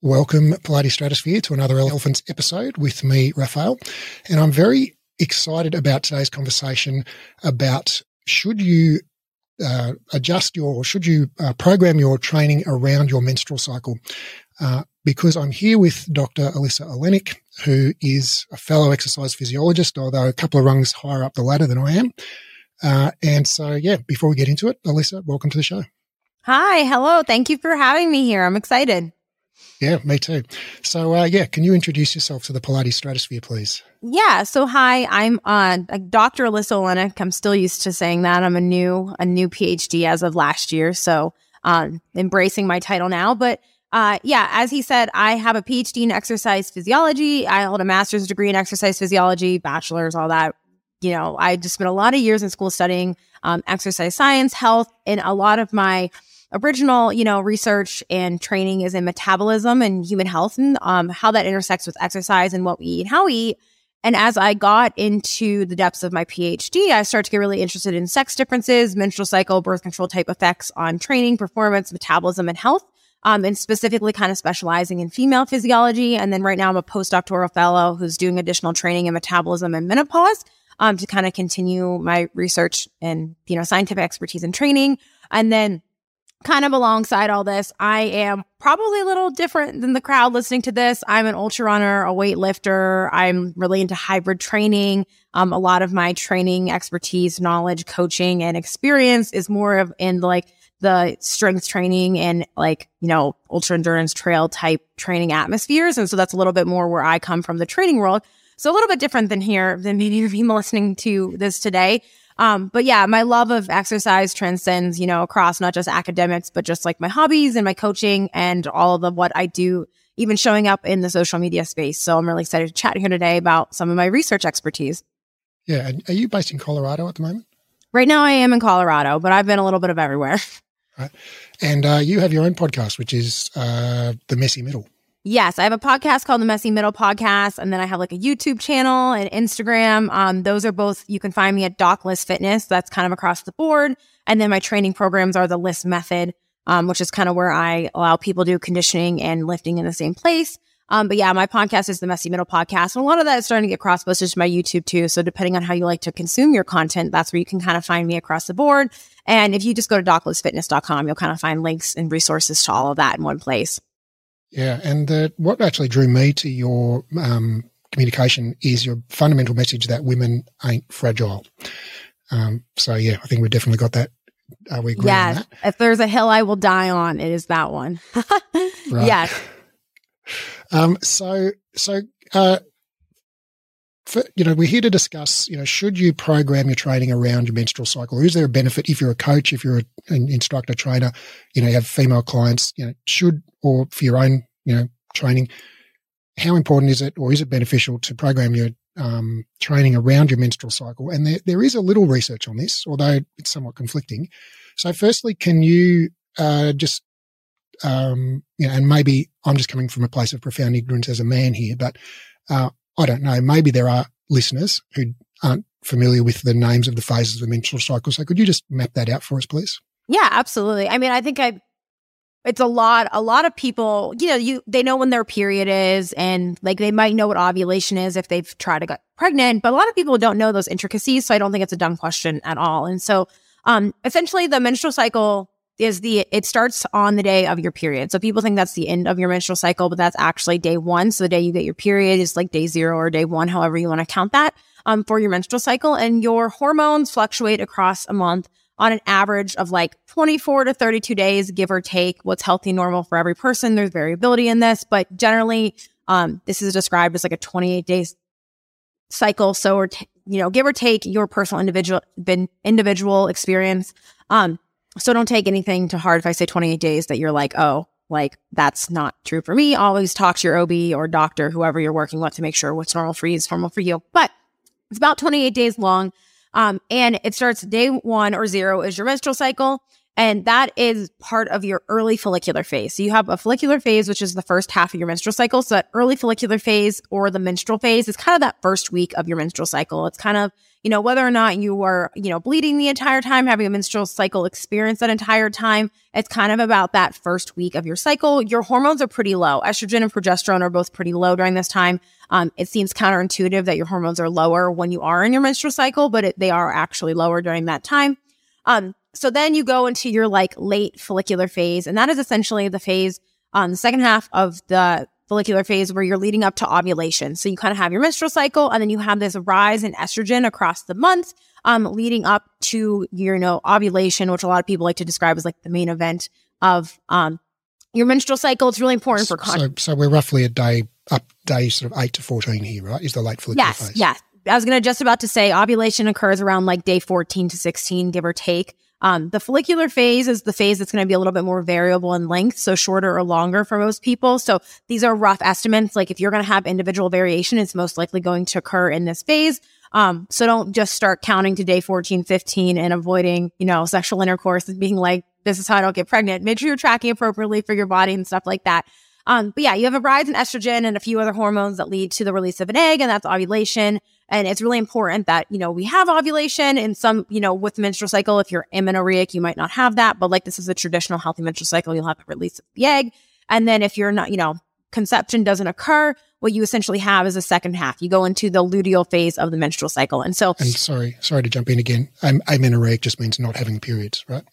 Welcome, Pilates Stratosphere, to another Elephants episode with me, Raphael. And I'm very excited about today's conversation about should you uh, adjust your, or should you uh, program your training around your menstrual cycle? Uh, because I'm here with Dr. Alyssa Olenick, who is a fellow exercise physiologist, although a couple of rungs higher up the ladder than I am. Uh, and so, yeah, before we get into it, Alyssa, welcome to the show. Hi, hello. Thank you for having me here. I'm excited. Yeah, me too. So, uh, yeah, can you introduce yourself to the Pilates Stratosphere, please? Yeah. So, hi, I'm uh, Dr. Alyssa Olenick. I'm still used to saying that. I'm a new a new PhD as of last year, so um, embracing my title now. But uh, yeah, as he said, I have a PhD in exercise physiology. I hold a master's degree in exercise physiology, bachelor's, all that. You know, I just spent a lot of years in school studying um, exercise science, health, and a lot of my original, you know, research and training is in metabolism and human health and um, how that intersects with exercise and what we eat how we eat. And as I got into the depths of my PhD, I started to get really interested in sex differences, menstrual cycle, birth control type effects on training, performance, metabolism, and health. Um, and specifically kind of specializing in female physiology. And then right now I'm a postdoctoral fellow who's doing additional training in metabolism and menopause um, to kind of continue my research and, you know, scientific expertise and training. And then kind of alongside all this, I am probably a little different than the crowd listening to this. I'm an ultra runner, a weightlifter. I'm really into hybrid training. Um, a lot of my training expertise, knowledge, coaching, and experience is more of in like the strength training and like, you know, ultra endurance trail type training atmospheres. And so that's a little bit more where I come from the training world. So a little bit different than here than maybe you listening to this today. Um, but yeah, my love of exercise transcends, you know, across not just academics, but just like my hobbies and my coaching and all of the what I do, even showing up in the social media space. So I'm really excited to chat here today about some of my research expertise. Yeah. Are you based in Colorado at the moment? Right now, I am in Colorado, but I've been a little bit of everywhere. Right. And uh, you have your own podcast, which is uh, The Messy Middle. Yes, I have a podcast called the Messy Middle Podcast, and then I have like a YouTube channel and Instagram. Um, those are both you can find me at Doc Lyss Fitness. That's kind of across the board. And then my training programs are the Lyss Method, um, which is kind of where I allow people to do conditioning and lifting in the same place. Um, but yeah, my podcast is the Messy Middle Podcast, and a lot of that is starting to get cross posted to my YouTube too. So depending on how you like to consume your content, that's where you can kind of find me across the board. And if you just go to doclyssfitness.com, you'll kind of find links and resources to all of that in one place. Yeah, and the, what actually drew me to your um, communication is your fundamental message that women ain't fragile. Um, so yeah, I think we've definitely got that. Are we agree yes. If there's a hill I will die on, it is that one. right. Yes. Um, so so uh, for, you know, we're here to discuss, you know, should you program your training around your menstrual cycle? Is there a benefit if you're a coach, if you're an instructor, trainer, you know, you have female clients, you know, should, or for your own, you know, training, how important is it or is it beneficial to program your um, training around your menstrual cycle? And there, there is a little research on this, although it's somewhat conflicting. So firstly, can you uh, just, um, you know, and maybe I'm just coming from a place of profound ignorance as a man here, but uh, I don't know. Maybe there are listeners who aren't familiar with the names of the phases of the menstrual cycle. So could you just map that out for us, please? Yeah, absolutely. I mean, I think I it's a lot a lot of people you know you they know when their period is and like they might know what ovulation is if they've tried to get pregnant but a lot of people don't know those intricacies so i don't think it's a dumb question at all and so um essentially the menstrual cycle is the it starts on the day of your period. So people think that's the end of your menstrual cycle, but that's actually day one. So the day you get your period is like day zero or day one, however you want to count that um, for your menstrual cycle. And your hormones fluctuate across a month on an average of like 24 to 32 days, give or take. What's healthy normal for every person? There's variability in this, but generally, um, this is described as like a 28 days cycle. So, or t- you know, give or take your personal individual individual experience. Um, so don't take anything to heart if I say 28 days that you're like, oh, like that's not true for me. Always talk to your OB or doctor, whoever you're working with to make sure what's normal for you is normal for you. But it's about 28 days long. Um, and it starts day one or zero is your menstrual cycle. And that is part of your early follicular phase. So you have a follicular phase, which is the first half of your menstrual cycle. So that early follicular phase or the menstrual phase is kind of that first week of your menstrual cycle. It's kind of, you know, whether or not you are, you know, bleeding the entire time, having a menstrual cycle experience that entire time. It's kind of about that first week of your cycle. Your hormones are pretty low. Estrogen and progesterone are both pretty low during this time. Um, it seems counterintuitive that your hormones are lower when you are in your menstrual cycle, but it, they are actually lower during that time. Um, so then you go into your like late follicular phase, and that is essentially the phase on um, the second half of the follicular phase where you're leading up to ovulation. So you kind of have your menstrual cycle, and then you have this rise in estrogen across the month, um, leading up to your, you know, ovulation, which a lot of people like to describe as like the main event of um, your menstrual cycle. It's really important for con- so, so we're roughly a day up day sort of eight to fourteen here, right? Is the late follicular yes, phase? Yes, Yeah. I was gonna just about to say ovulation occurs around like day fourteen to sixteen, give or take. Um, the follicular phase is the phase that's going to be a little bit more variable in length, so shorter or longer for most people. So these are rough estimates. Like if you're going to have individual variation, it's most likely going to occur in this phase. Um, so don't just start counting to day 14, 15 and avoiding, you know, sexual intercourse and being like, this is how I don't get pregnant. Make sure you're tracking appropriately for your body and stuff like that. Um, but yeah, you have a rise in estrogen and a few other hormones that lead to the release of an egg, and that's ovulation. And it's really important that, you know, we have ovulation in some, you know, with the menstrual cycle. If you're amenorrheic, you might not have that, but like this is a traditional healthy menstrual cycle, you'll have a release of the egg. And then if you're not, you know, conception doesn't occur, what you essentially have is a second half. You go into the luteal phase of the menstrual cycle. And so, and sorry, sorry to jump in again. I'm amenorrheic just means not having periods, right?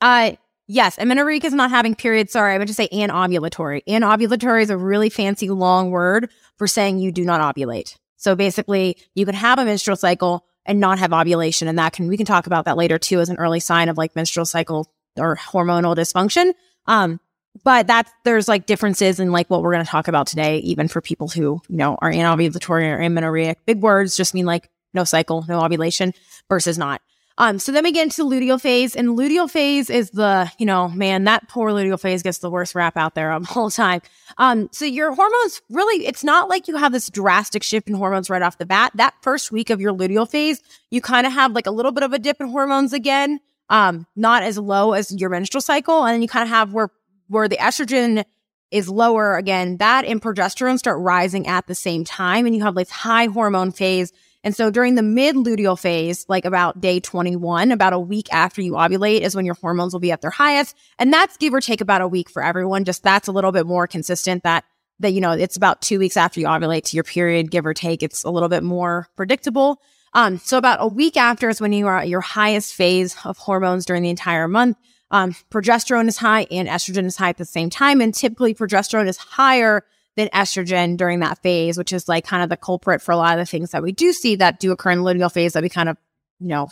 Uh, yes, amenorrheic is not having periods. Sorry, I meant to say anovulatory. Anovulatory is a really fancy long word for saying you do not ovulate. So basically, you can have a menstrual cycle and not have ovulation. And that can, we can talk about that later too as an early sign of like menstrual cycle or hormonal dysfunction. Um, but that's, there's like differences in like what we're going to talk about today, even for people who, you know, are anovulatory or amenorrheic. Big words just mean like no cycle, no ovulation versus not. Um, so then we get into luteal phase, and luteal phase is the, you know, man, that poor luteal phase gets the worst rap out there the whole time. Um, so your hormones really, it's not like you have this drastic shift in hormones right off the bat. That first week of your luteal phase, you kind of have like a little bit of a dip in hormones again, um, not as low as your menstrual cycle, and then you kind of have where where the estrogen is lower again, that and progesterone start rising at the same time, and you have this high hormone phase and so during the mid luteal phase, like about day 21, about a week after you ovulate is when your hormones will be at their highest. And that's give or take about a week for everyone. Just that's a little bit more consistent that, that, you know, it's about two weeks after you ovulate to your period, give or take. It's a little bit more predictable. Um, so about a week after is when you are at your highest phase of hormones during the entire month. Um, progesterone is high and estrogen is high at the same time. And typically progesterone is higher than estrogen during that phase, which is like kind of the culprit for a lot of the things that we do see that do occur in the luteal phase that we kind of, you know,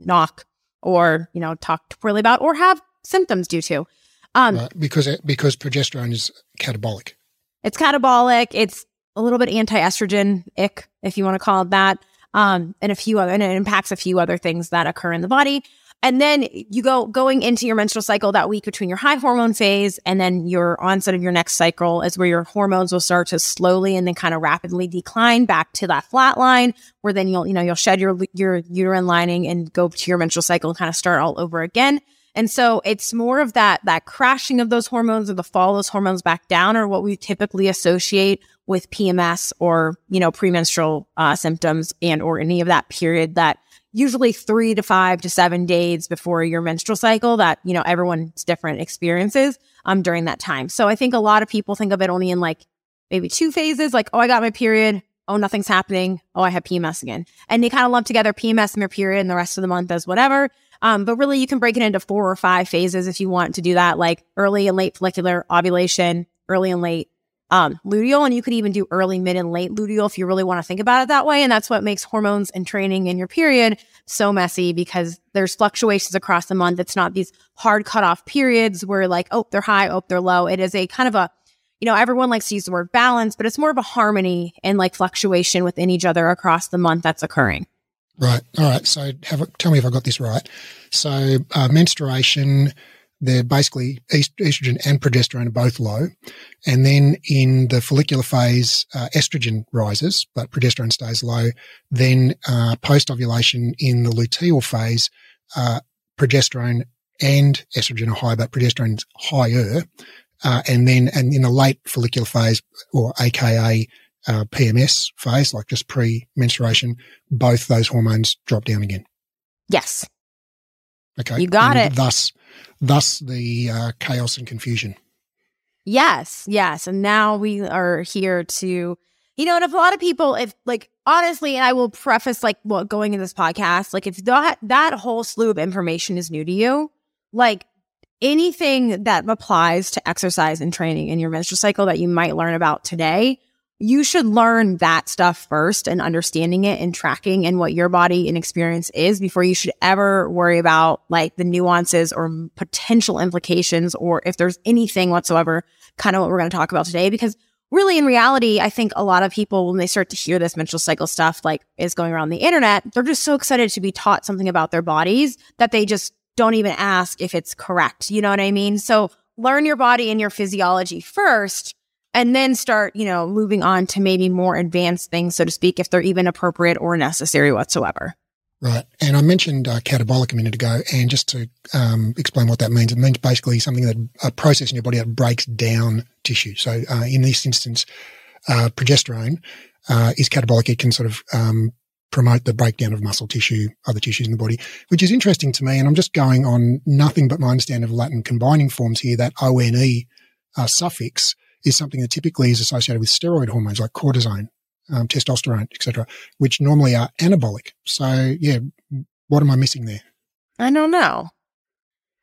knock or, you know, talk poorly about or have symptoms due to. Um, uh, because it, because progesterone is catabolic. It's catabolic. It's a little bit anti-estrogen ick, if you want to call it that. Um, and a few other, and it impacts a few other things that occur in the body. And then you go going into your menstrual cycle that week between your high hormone phase and then your onset of your next cycle is where your hormones will start to slowly and then kind of rapidly decline back to that flat line where then you'll, you know, you'll shed your, your uterine lining and go to your menstrual cycle and kind of start all over again. And so it's more of that, that crashing of those hormones or the fall of those hormones back down or what we typically associate with PMS or, you know, premenstrual uh, symptoms and or any of that period that usually three to five to seven days before your menstrual cycle that, you know, everyone's different experiences um, during that time. So I think a lot of people think of it only in like maybe two phases, like, oh, I got my period. Oh, nothing's happening. Oh, I have PMS again. And they kind of lump together PMS and your period and the rest of the month as whatever. Um, but really, you can break it into four or five phases if you want to do that, like early and late follicular ovulation, early and late um, luteal, and you could even do early, mid, and late luteal if you really want to think about it that way. And that's what makes hormones and training in your period so messy because there's fluctuations across the month. It's not these hard cutoff periods where like, oh, they're high, oh, they're low. It is a kind of a, you know, everyone likes to use the word balance, but it's more of a harmony and like fluctuation within each other across the month that's occurring. Right. All right. So have tell me if I got this right. So uh, menstruation they're basically estrogen and progesterone are both low. And then in the follicular phase, uh, estrogen rises, but progesterone stays low. Then uh, post ovulation in the luteal phase, uh, progesterone and estrogen are high, but progesterone's higher. Uh, and then, and in the late follicular phase, or AKA uh, PMS phase, like just pre-menstruation, both those hormones drop down again. Yes. Okay. You got and it. Thus, thus the uh, chaos and confusion. Yes, yes. And now we are here to, you know, and if a lot of people, if like honestly, and I will preface like what going in this podcast, like if that that whole slew of information is new to you, like anything that applies to exercise and training in your menstrual cycle that you might learn about today, you should learn that stuff first and understanding it and tracking and what your body and experience is before you should ever worry about like the nuances or potential implications or if there's anything whatsoever, kind of what we're going to talk about today. Because really in reality, I think a lot of people, when they start to hear this menstrual cycle stuff, like is going around the internet, they're just so excited to be taught something about their bodies that they just don't even ask if it's correct. You know what I mean? So learn your body and your physiology first and then start, you know, moving on to maybe more advanced things, so to speak, if they're even appropriate or necessary whatsoever. Right. And I mentioned uh, catabolic a minute ago. And just to um, explain what that means, it means basically something that a process in your body that breaks down tissue. So uh, in this instance, uh, progesterone uh, is catabolic. It can sort of um, promote the breakdown of muscle tissue, other tissues in the body, which is interesting to me. And I'm just going on nothing but my understanding of Latin combining forms here. That ONE uh, suffix is something that typically is associated with steroid hormones like cortisone, um, testosterone, etc., which normally are anabolic. So, yeah, what am I missing there? I don't know.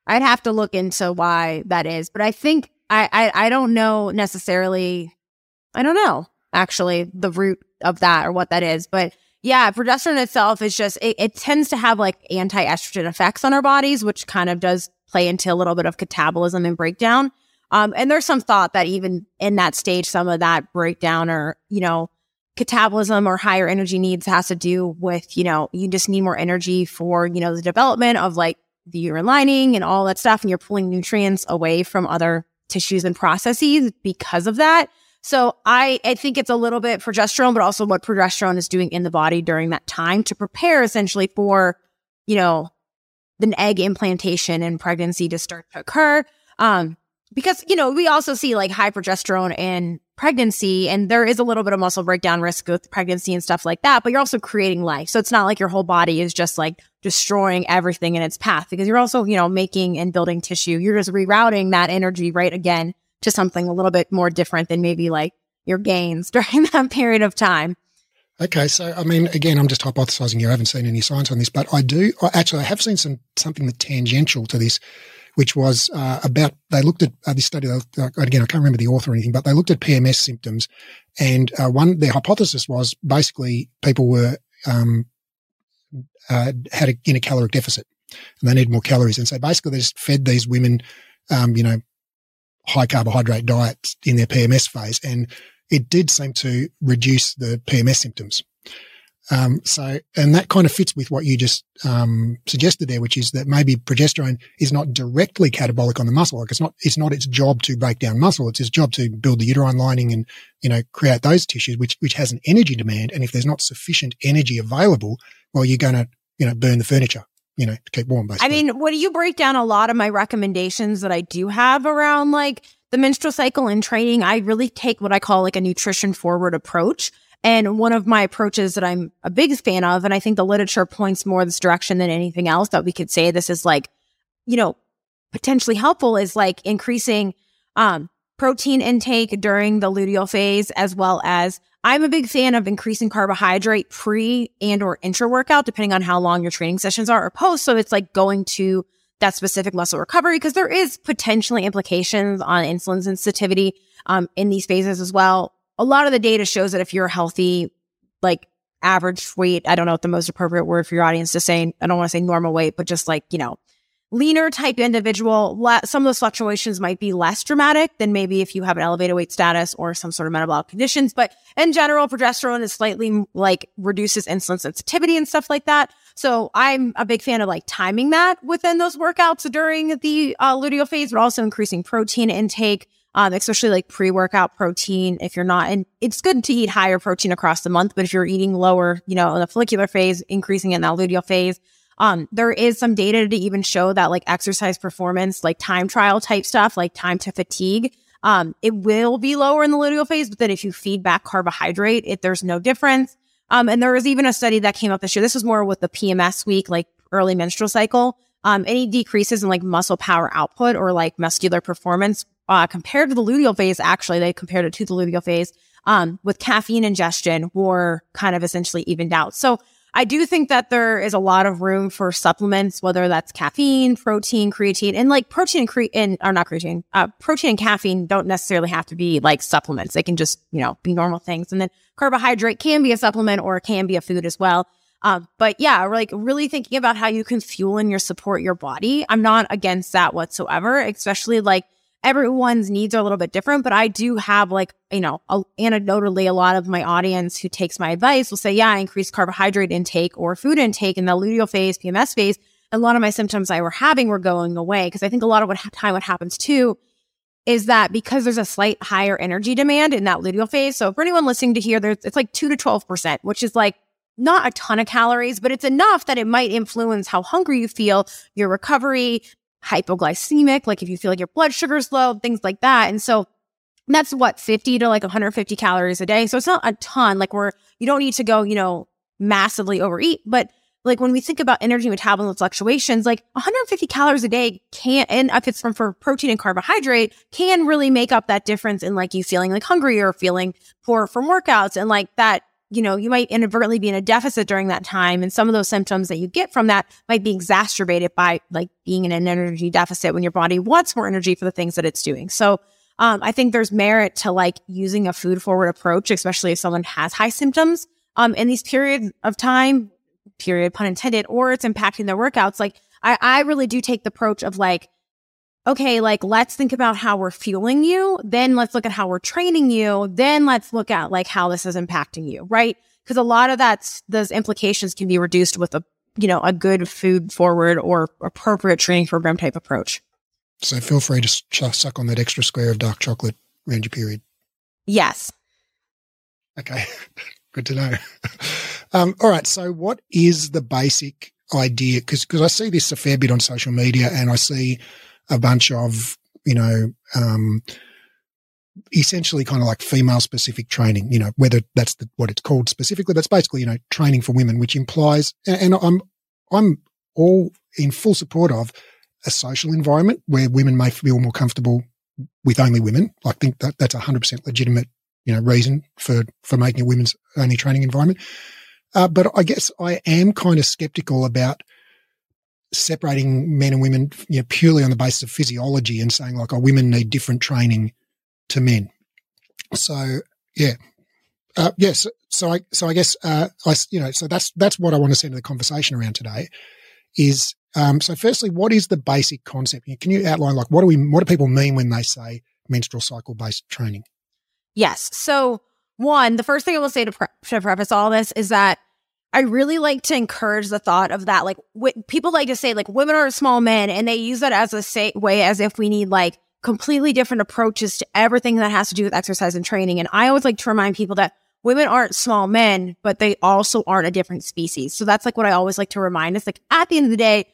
I'd have to look into why that is, but I think I, I, I don't know necessarily. I don't know actually the root of that or what that is, but yeah, progesterone itself is just it, it tends to have like anti-estrogen effects on our bodies, which kind of does play into a little bit of catabolism and breakdown. Um, and there's some thought that even in that stage, some of that breakdown or, you know, catabolism or higher energy needs has to do with, you know, you just need more energy for, you know, the development of like the uterine lining and all that stuff. And you're pulling nutrients away from other tissues and processes because of that. So I, I think it's a little bit progesterone, but also what progesterone is doing in the body during that time to prepare essentially for, you know, an egg implantation and pregnancy to start to occur. Um, because you know we also see like high progesterone in pregnancy and there is a little bit of muscle breakdown risk with pregnancy and stuff like that but you're also creating life so it's not like your whole body is just like destroying everything in its path because you're also you know making and building tissue you're just rerouting that energy right again to something a little bit more different than maybe like your gains during that period of time Okay, so I mean, again, I'm just hypothesizing here. I haven't seen any science on this, but I do. Actually, I have seen some something tangential to this, which was uh, about they looked at uh, this study. Uh, again, I can't remember the author or anything, but they looked at PMS symptoms, and uh, one their hypothesis was basically people were um, uh, had a, in a caloric deficit, and they need more calories, and so basically they just fed these women, um, you know, high carbohydrate diets in their PMS phase, and it did seem to reduce the PMS symptoms. Um, so, and that kind of fits with what you just um, suggested there, which is that maybe progesterone is not directly catabolic on the muscle. Like it's not, it's not its job to break down muscle. It's its job to build the uterine lining and you know create those tissues, which which has an energy demand. And if there's not sufficient energy available, well, you're going to you know burn the furniture, you know, to keep warm. Basically, I mean, what do you break down a lot of my recommendations that I do have around like the menstrual cycle and training? I really take what I call like a nutrition forward approach. And one of my approaches that I'm a big fan of, and I think the literature points more this direction than anything else that we could say this is like, you know, potentially helpful is like increasing um, protein intake during the luteal phase, as well as I'm a big fan of increasing carbohydrate pre and or intra workout, depending on how long your training sessions are or post. So it's like going to that specific muscle recovery because there is potentially implications on insulin sensitivity um, in these phases as well a lot of the data shows that if you're healthy, like average weight, I don't know what the most appropriate word for your audience to say. I don't want to say normal weight, but just like, you know, leaner type individual, some of those fluctuations might be less dramatic than maybe if you have an elevated weight status or some sort of metabolic conditions. But in general, progesterone is slightly like reduces insulin sensitivity and stuff like that. So I'm a big fan of like timing that within those workouts during the uh, luteal phase, but also increasing protein intake um, especially like pre workout protein. If you're not, and it's good to eat higher protein across the month, but if you're eating lower, you know, in the follicular phase, increasing in the luteal phase. Um, there is some data to even show that like exercise performance, like time trial type stuff, like time to fatigue, um, it will be lower in the luteal phase, but then if you feed back carbohydrate, it, there's no difference. Um, and there was even a study that came out this year. This was more with the PMS week, like early menstrual cycle. Um, any decreases in like muscle power output or like muscular performance, uh, compared to the luteal phase, actually, they compared it to the luteal phase, um, with caffeine ingestion were kind of essentially evened out. So I do think that there is a lot of room for supplements, whether that's caffeine, protein, creatine, and like protein and creatine, or not creatine, uh, protein and caffeine don't necessarily have to be like supplements. They can just, you know, be normal things. And then carbohydrate can be a supplement or can be a food as well. Um, but yeah, like really thinking about how you can fuel and your support your body. I'm not against that whatsoever, especially like everyone's needs are a little bit different, but I do have like, you know, a, anecdotally, a lot of my audience who takes my advice will say, yeah, I increased carbohydrate intake or food intake in the luteal phase, PMS phase. A lot of my symptoms I were having were going away because I think a lot of what ha- time what happens too is that because there's a slight higher energy demand in that luteal phase. So for anyone listening to here, there's it's like two to twelve percent, which is like not a ton of calories, but it's enough that it might influence how hungry you feel, your recovery, hypoglycemic, like if you feel like your blood sugar's low, things like that. And so that's what 50 to like 150 calories a day. So it's not a ton. Like we're, you don't need to go, you know, massively overeat, but like when we think about energy metabolism fluctuations, like 150 calories a day can, and if it's from for protein and carbohydrate, can really make up that difference in like you feeling like hungry or feeling poor from workouts. And like that you know, you might inadvertently be in a deficit during that time. And some of those symptoms that you get from that might be exacerbated by like being in an energy deficit when your body wants more energy for the things that it's doing. So, um, I think there's merit to like using a food forward approach, especially if someone has high symptoms, um, in these periods of time, period, pun intended, or it's impacting their workouts. Like, I, I really do take the approach of like, okay, like let's think about how we're fueling you. Then let's look at how we're training you. Then let's look at like how this is impacting you, right? Because a lot of that's those implications can be reduced with a you know a good food forward or appropriate training program type approach. So feel free to suck on that extra square of dark chocolate around your period. Yes. Okay, good to know. Um, all right. So, what is the basic idea? Because because I see this a fair bit on social media, and I see a bunch of, you know, um, essentially kind of like female specific training, you know, whether that's the, what it's called specifically, but it's basically, you know, training for women, which implies, and, and I'm, I'm all in full support of a social environment where women may feel more comfortable with only women. I think that that's a hundred percent legitimate, you know, reason for, for making a women's only training environment. Uh, but I guess I am kind of skeptical about separating men and women you know, purely on the basis of physiology and saying like, oh, women need different training to men. So yeah, uh, yes. So I so I guess uh, I you know so that's that's what I want to send to the conversation around today. Is um, so firstly, what is the basic concept? Can you outline like what do we what do people mean when they say menstrual cycle based training? Yes. So one, the first thing I will say to, pre- to preface all this is that I really like to encourage the thought of that. Like, people like to say, like, women are small men, and they use that as a say- way as if we need like completely different approaches to everything that has to do with exercise and training. And I always like to remind people that women aren't small men, but they also aren't a different species. So that's like what I always like to remind us. Like, at the end of the day,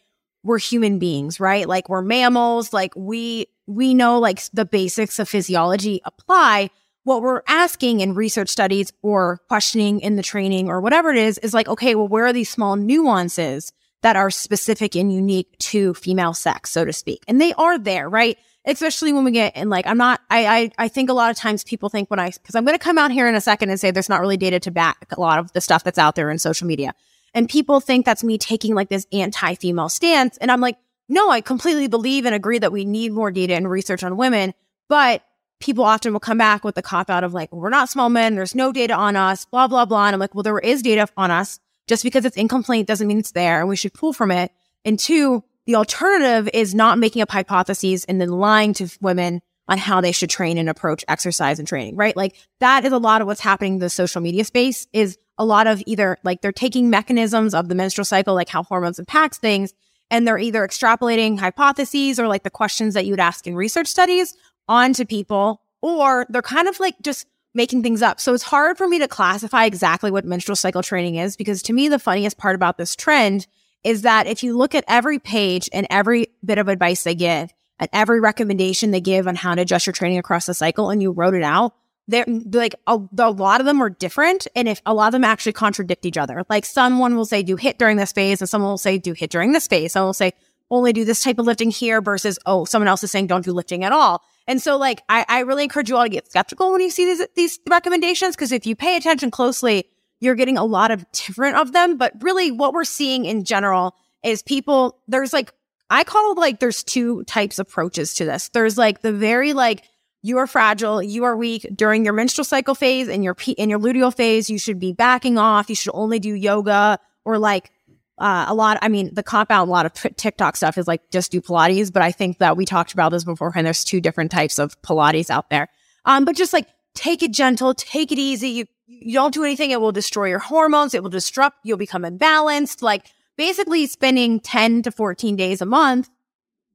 we're human beings, right? Like, we're mammals. Like, we, we know like the basics of physiology apply what we're asking in research studies or questioning in the training or whatever it is, is like, okay, well, where are these small nuances that are specific and unique to female sex, so to speak? And they are there, right? Especially when we get in like, I'm not, I, I, I think a lot of times people think when I, cause I'm going to come out here in a second and say there's not really data to back a lot of the stuff that's out there in social media. And people think that's me taking like this anti-female stance. And I'm like, no, I completely believe and agree that we need more data and research on women, but people often will come back with the cop out of like, we're not small men. There's no data on us, blah, blah, blah. And I'm like, well, there is data on us. Just because it's incomplete doesn't mean it's there and we should pull from it. And two, the alternative is not making up hypotheses and then lying to women on how they should train and approach exercise and training, right? Like that is a lot of what's happening in the social media space is a lot of either like they're taking mechanisms of the menstrual cycle, like how hormones impacts things, and they're either extrapolating hypotheses or like the questions that you would ask in research studies, onto people, or they're kind of like just making things up. So it's hard for me to classify exactly what menstrual cycle training is because to me, the funniest part about this trend is that if you look at every page and every bit of advice they give and every recommendation they give on how to adjust your training across the cycle and you wrote it out, they're mm, like a, a, lot of them are different. And if a lot of them actually contradict each other, like someone will say do HIIT during this phase and someone will say do HIIT during this phase. Someone will say only do this type of lifting here versus, oh, someone else is saying don't do lifting at all. And so like, I, I really encourage you all to get skeptical when you see these, these recommendations. Cause if you pay attention closely, you're getting a lot of different of them. But really what we're seeing in general is people, there's like, I call like there's two types approaches to this. There's like the very like, you are fragile, you are weak during your menstrual cycle phase and your in your luteal phase. You should be backing off. You should only do yoga or like uh, a lot. I mean, the cop out a lot of TikTok stuff is like just do Pilates, but I think that we talked about this beforehand. There's two different types of Pilates out there. Um, but just like take it gentle, take it easy. You you don't do anything, it will destroy your hormones. It will disrupt. You'll become imbalanced. Like basically spending 10 to 14 days a month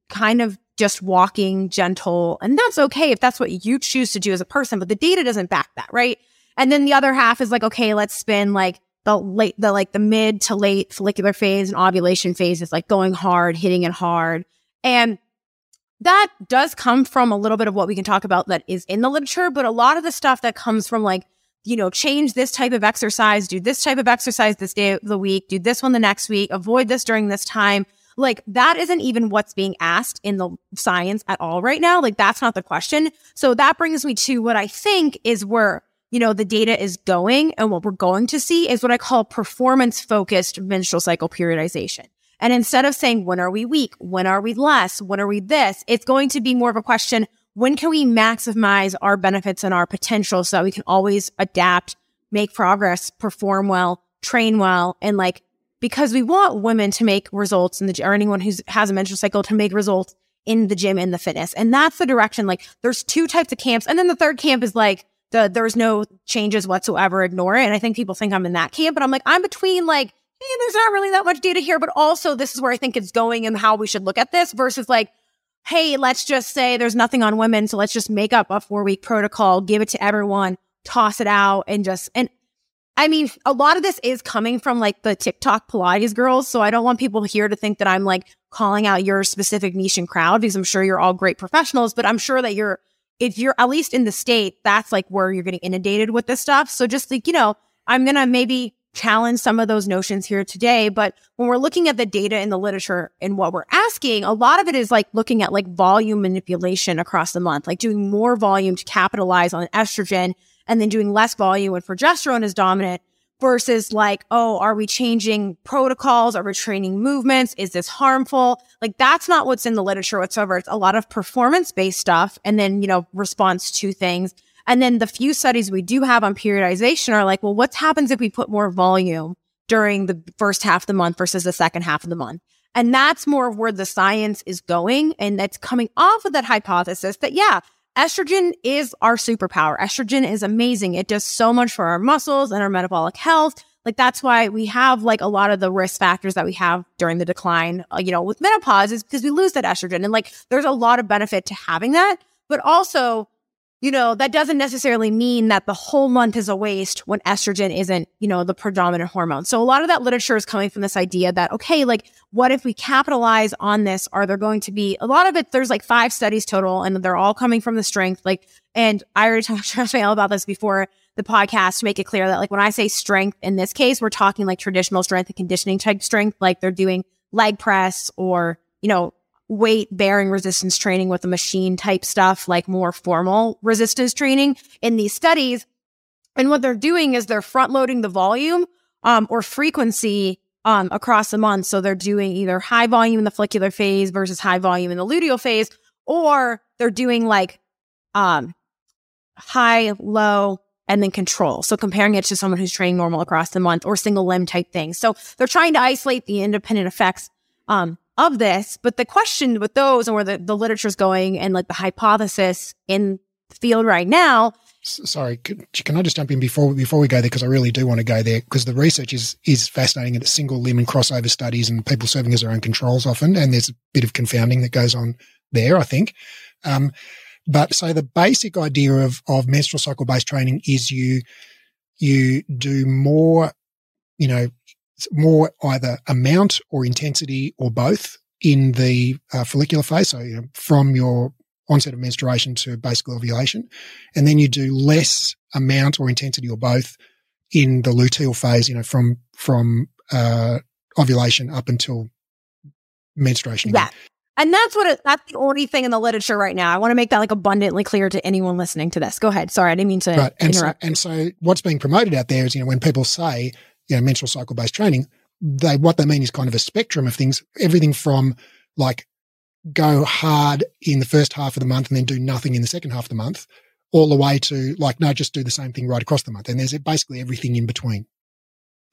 kind of just walking gentle. And that's okay if that's what you choose to do as a person, but the data doesn't back that, right? And then the other half is like, okay, let's spin like the late, the like the mid to late follicular phase and ovulation phase is like going hard, hitting it hard. And that does come from a little bit of what we can talk about that is in the literature, but a lot of the stuff that comes from like, you know, change this type of exercise, do this type of exercise this day of the week, do this one the next week, avoid this during this time like that isn't even what's being asked in the science at all right now. Like that's not the question. So that brings me to what I think is where, you know, the data is going and what we're going to see is what I call performance focused menstrual cycle periodization. And instead of saying, when are we weak? When are we less? When are we this? It's going to be more of a question. When can we maximize our benefits and our potential so that we can always adapt, make progress, perform well, train well, and like because we want women to make results in the or anyone who has a menstrual cycle to make results in the gym in the fitness. And that's the direction. Like there's two types of camps. And then the third camp is like the there's no changes whatsoever, ignore it. And I think people think I'm in that camp, but I'm like, I'm between like, hey, there's not really that much data here, but also this is where I think it's going and how we should look at this versus like, hey, let's just say there's nothing on women. So let's just make up a four week protocol, give it to everyone, toss it out and just and I mean, a lot of this is coming from like the TikTok Pilates girls. So I don't want people here to think that I'm like calling out your specific niche and crowd because I'm sure you're all great professionals, but I'm sure that you're, if you're at least in the state, that's like where you're getting inundated with this stuff. So just like, you know, I'm going to maybe challenge some of those notions here today. But when we're looking at the data in the literature and what we're asking, a lot of it is like looking at like volume manipulation across the month, like doing more volume to capitalize on estrogen and then doing less volume when progesterone is dominant versus like, oh, are we changing protocols? Are we training movements? Is this harmful? Like that's not what's in the literature whatsoever. It's a lot of performance based stuff and then, you know, response to things. And then the few studies we do have on periodization are like, well, what happens if we put more volume during the first half of the month versus the second half of the month? And that's more of where the science is going. And that's coming off of that hypothesis that, yeah, estrogen is our superpower. Estrogen is amazing. It does so much for our muscles and our metabolic health. Like that's why we have like a lot of the risk factors that we have during the decline, uh, you know, with menopause is because we lose that estrogen. And like there's a lot of benefit to having that. But also you know, that doesn't necessarily mean that the whole month is a waste when estrogen isn't, you know, the predominant hormone. So a lot of that literature is coming from this idea that, okay, like, what if we capitalize on this? Are there going to be a lot of it? There's like five studies total and they're all coming from the strength. Like, and I already talked to Raphael about this before the podcast to make it clear that like when I say strength in this case, we're talking like traditional strength and conditioning type strength, like they're doing leg press or, you know, weight bearing resistance training with a machine type stuff, like more formal resistance training in these studies. And what they're doing is they're front loading the volume um, or frequency um, across the month. So they're doing either high volume in the follicular phase versus high volume in the luteal phase, or they're doing like um, high, low, and then control. So comparing it to someone who's training normal across the month or single limb type things. So they're trying to isolate the independent effects um, of this. But the question with those and where the, the literature is going and like the hypothesis in the field right now. Sorry, can, can I just jump in before before we go there because I really do want to go there because the research is is fascinating and it's single limb and crossover studies and people serving as their own controls often and there's a bit of confounding that goes on there I think. Um, but so the basic idea of of menstrual cycle based training is you you do more, you know, more either amount or intensity or both in the uh, follicular phase. So you know, from your onset of menstruation to basic ovulation. And then you do less amount or intensity or both in the luteal phase, you know, from, from, uh, ovulation up until menstruation. Yeah. And that's what it, that's the only thing in the literature right now. I want to make that like abundantly clear to anyone listening to this. Go ahead. Sorry, I didn't mean to right. and interrupt. So, and so what's being promoted out there is, you know, when people say, you know, menstrual cycle based training, they, what they mean is kind of a spectrum of things, everything from like go hard in the first half of the month and then do nothing in the second half of the month, all the way to like, no, just do the same thing right across the month. And there's basically everything in between.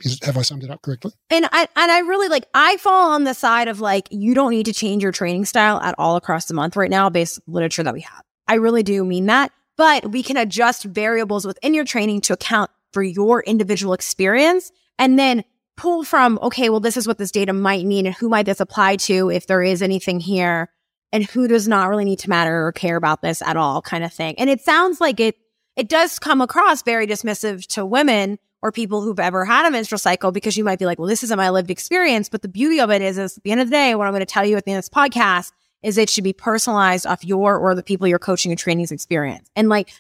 Is, have I summed it up correctly? And I and I really like I fall on the side of like you don't need to change your training style at all across the month right now based literature that we have. I really do mean that. But we can adjust variables within your training to account for your individual experience and then pull from, okay, well, this is what this data might mean and who might this apply to if there is anything here and who does not really need to matter or care about this at all kind of thing. And it sounds like it, it does come across very dismissive to women or people who've ever had a menstrual cycle because you might be like, well, this isn't my lived experience. But the beauty of it is, is at the end of the day, what I'm going to tell you at the end of this podcast is it should be personalized off your or the people you're coaching and training's experience. And like,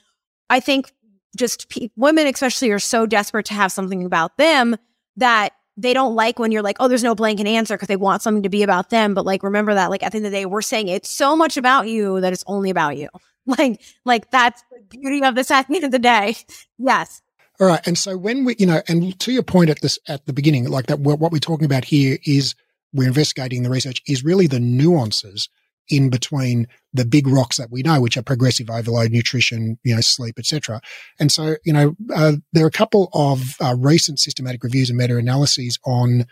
I think just pe- women, especially, are so desperate to have something about them that they don't like when you're like, oh, there's no blanket answer because they want something to be about them. But like, remember that, like, at the end of the day, we're saying it's so much about you that it's only about you. Like, like that's the beauty of this at the end of the day. Yes. All right. And so when we, you know, and to your point at this, at the beginning, like that, what we're talking about here is we're investigating the research is really the nuances in between the big rocks that we know, which are progressive overload, nutrition, you know, sleep, etc. And so, you know, uh, there are a couple of uh, recent systematic reviews and meta-analyses on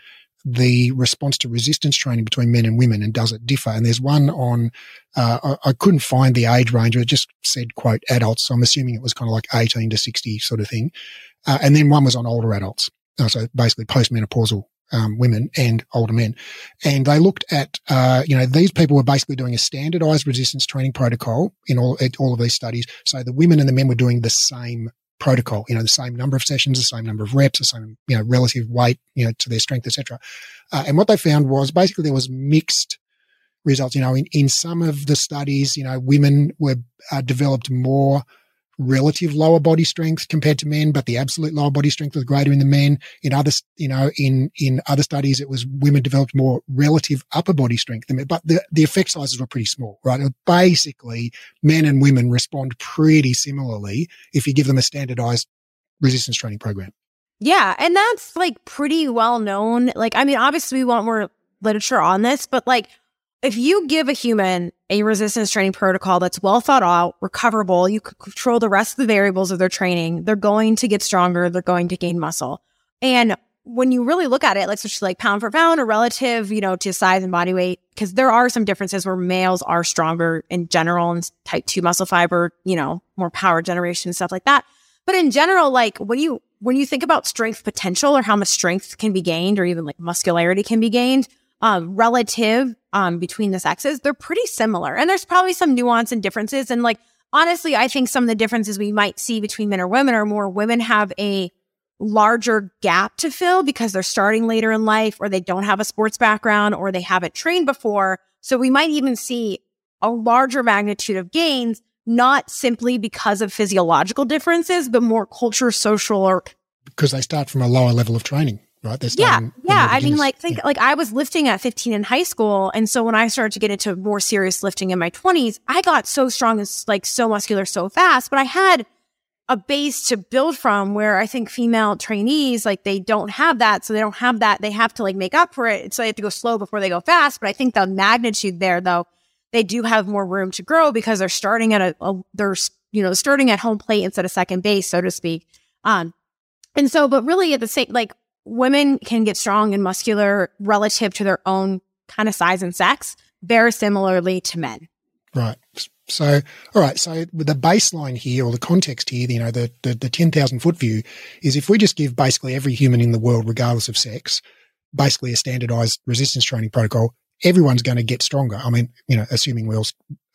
the response to resistance training between men and women and does it differ? And there's one on, uh, I, I, couldn't find the age range, it just said, quote, adults. So I'm assuming it was kind of like 18 to 60 sort of thing. Uh, and then one was on older adults. Uh, so basically postmenopausal um, women and older men. And they looked at, uh, you know, these people were basically doing a standardized resistance training protocol in all, all of these studies. So the women and the men were doing the same protocol, you know, the same number of sessions, the same number of reps, the same, you know, relative weight, you know, to their strength, etc. Uh, and what they found was basically there was mixed results. You know, in, in some of the studies, you know, women were uh, developed more relative lower body strength compared to men, but the absolute lower body strength was greater in the men. In other, you know, in, in other studies, it was women developed more relative upper body strength than men, but the, the effect sizes were pretty small, right? Uh, basically, men and women respond pretty similarly if you give them a standardized resistance training program. Yeah. And that's like pretty well known. Like, I mean, obviously we want more literature on this, but like if you give a human a resistance training protocol that's well thought out, recoverable, you control the rest of the variables of their training, they're going to get stronger, they're going to gain muscle. And when you really look at it, like especially like pound for pound or relative, you know, to size and body weight, because there are some differences where males are stronger in general and type two muscle fiber, you know, more power generation, stuff like that. But in general, like when you when you think about strength potential or how much strength can be gained or even like muscularity can be gained, um, relative um, between the sexes, they're pretty similar. And there's probably some nuance and differences. And like, honestly, I think some of the differences we might see between men or women are more women have a larger gap to fill because they're starting later in life or they don't have a sports background or they haven't trained before. So we might even see a larger magnitude of gains, not simply because of physiological differences, but more culture, social, or because they start from a lower level of training right? They're yeah, yeah. I mean, like, think yeah. like I was lifting at 15 in high school, and so when I started to get into more serious lifting in my 20s, I got so strong and like so muscular so fast. But I had a base to build from where I think female trainees like they don't have that, so they don't have that. They have to like make up for it, so they have to go slow before they go fast. But I think the magnitude there, though, they do have more room to grow because they're starting at a, a they're you know starting at home plate instead of second base, so to speak. Um, and so, but really at the same like women can get strong and muscular relative to their own kind of size and sex, very similarly to men. Right. So, all right. So the baseline here or the context here, you know, the, the, the 10,000 foot view is if we just give basically every human in the world, regardless of sex, basically a standardized resistance training protocol, everyone's going to get stronger. I mean, you know, assuming we're all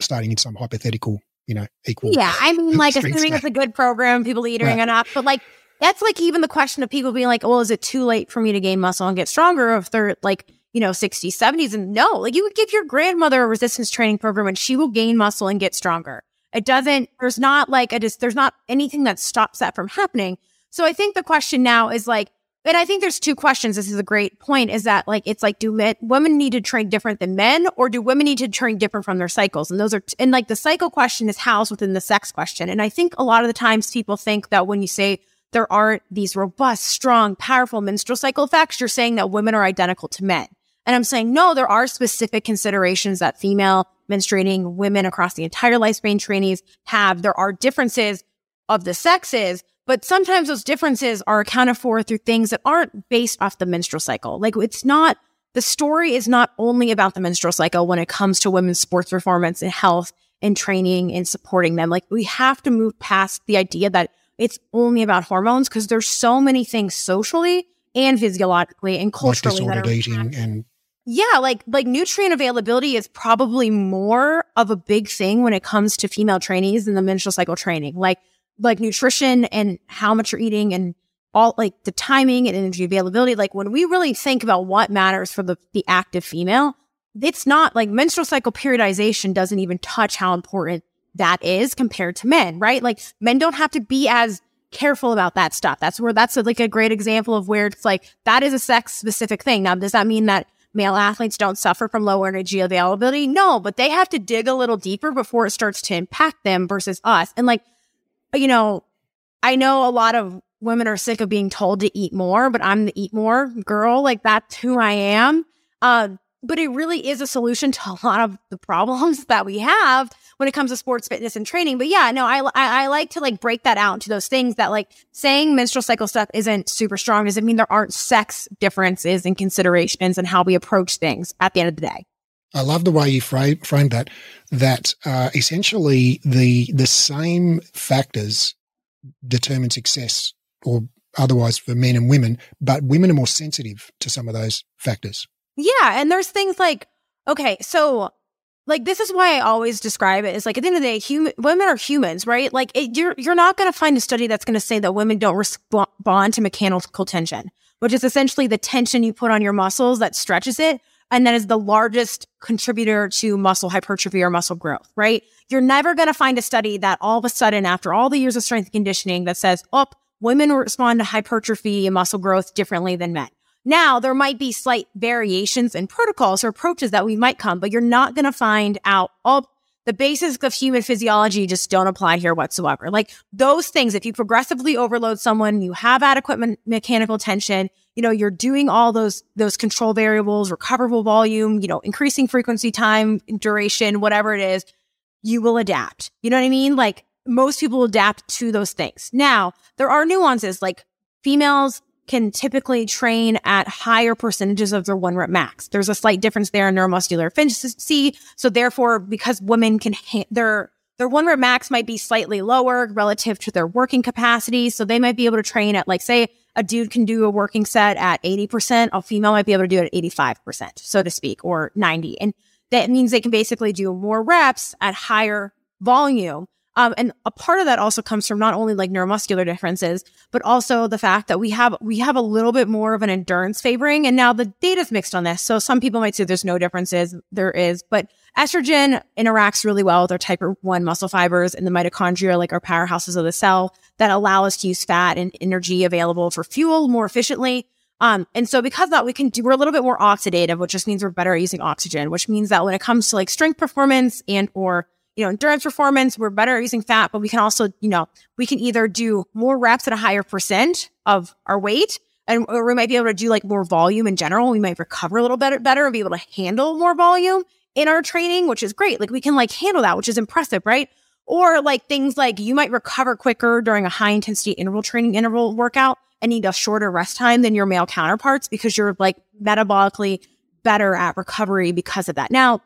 starting in some hypothetical, you know, equal. Yeah. I mean, like assuming it's a good program, people eating right. enough, but like that's like even the question of people being like, well, is it too late for me to gain muscle and get stronger if they're like, you know, 60s, 70s? And no, like you would give your grandmother a resistance training program and she will gain muscle and get stronger. It doesn't, there's not like a just, there's not anything that stops that from happening. So I think the question now is like, and I think there's two questions. This is a great point is that like, it's like, do men, women need to train different than men or do women need to train different from their cycles? And those are, and like the cycle question is housed within the sex question. And I think a lot of the times people think that when you say there aren't these robust, strong, powerful menstrual cycle effects, you're saying that women are identical to men. And I'm saying, no, there are specific considerations that female menstruating women across the entire lifespan trainees have. There are differences of the sexes, but sometimes those differences are accounted for through things that aren't based off the menstrual cycle. Like it's not, the story is not only about the menstrual cycle when it comes to women's sports performance and health and training and supporting them. Like we have to move past the idea that it's only about hormones because there's so many things socially and physiologically and culturally like that are eating and yeah, like like nutrient availability is probably more of a big thing when it comes to female trainees than the menstrual cycle training. Like like nutrition and how much you're eating and all like the timing and energy availability. Like when we really think about what matters for the the active female, it's not like menstrual cycle periodization doesn't even touch how important that is compared to men, right? Like men don't have to be as careful about that stuff. That's where that's like a great example of where it's like that is a sex specific thing. Now, does that mean that male athletes don't suffer from low energy availability? No, but they have to dig a little deeper before it starts to impact them versus us. And like, you know, I know a lot of women are sick of being told to eat more, but I'm the eat more girl. Like that's who I am. Uh, but it really is a solution to a lot of the problems that we have when it comes to sports fitness and training. But yeah, no, I, I, I like to like break that out into those things that like saying menstrual cycle stuff isn't super strong doesn't mean there aren't sex differences and considerations and how we approach things at the end of the day. I love the way you frame, framed that. That uh, essentially the the same factors determine success, or otherwise for men and women, but women are more sensitive to some of those factors. Yeah. And there's things like, okay, so like this is why I always describe it as like at the end of the day, human women are humans, right? Like it, you're you're not going to find a study that's going to say that women don't respond to mechanical tension, which is essentially the tension you put on your muscles that stretches it, and that is the largest contributor to muscle hypertrophy or muscle growth, right? You're never going to find a study that all of a sudden, after all the years of strength conditioning, that says, "Oh, women respond to hypertrophy and muscle growth differently than men." Now, there might be slight variations in protocols or approaches that we might come, but you're not going to find out all the basics of human physiology just don't apply here whatsoever. Like those things, if you progressively overload someone, you have adequate me- mechanical tension, you know, you're doing all those, those control variables, recoverable volume, you know, increasing frequency, time, duration, whatever it is, you will adapt. You know what I mean? Like most people adapt to those things. Now, there are nuances like females can typically train at higher percentages of their one rep max. There's a slight difference there in neuromuscular efficiency. So therefore, because women can, ha- their, their one rep max might be slightly lower relative to their working capacity. So they might be able to train at like, say, a dude can do a working set at 80%, a female might be able to do it at 85%, so to speak, or 90. And that means they can basically do more reps at higher volume. Um, and a part of that also comes from not only like neuromuscular differences, but also the fact that we have we have a little bit more of an endurance favoring. And now the data's mixed on this. So some people might say there's no differences. There is, but estrogen interacts really well with our type 1 muscle fibers and the mitochondria, like our powerhouses of the cell, that allow us to use fat and energy available for fuel more efficiently. Um, and so because that we can do, we're a little bit more oxidative, which just means we're better at using oxygen, which means that when it comes to like strength performance and or you know, endurance performance, we're better at using fat, but we can also, you know, we can either do more reps at a higher percent of our weight and or we might be able to do like more volume in general. We might recover a little better, better and be able to handle more volume in our training, which is great. Like we can like handle that, which is impressive, right? Or like things like you might recover quicker during a high intensity interval training interval workout and need a shorter rest time than your male counterparts because you're like metabolically better at recovery because of that. Now,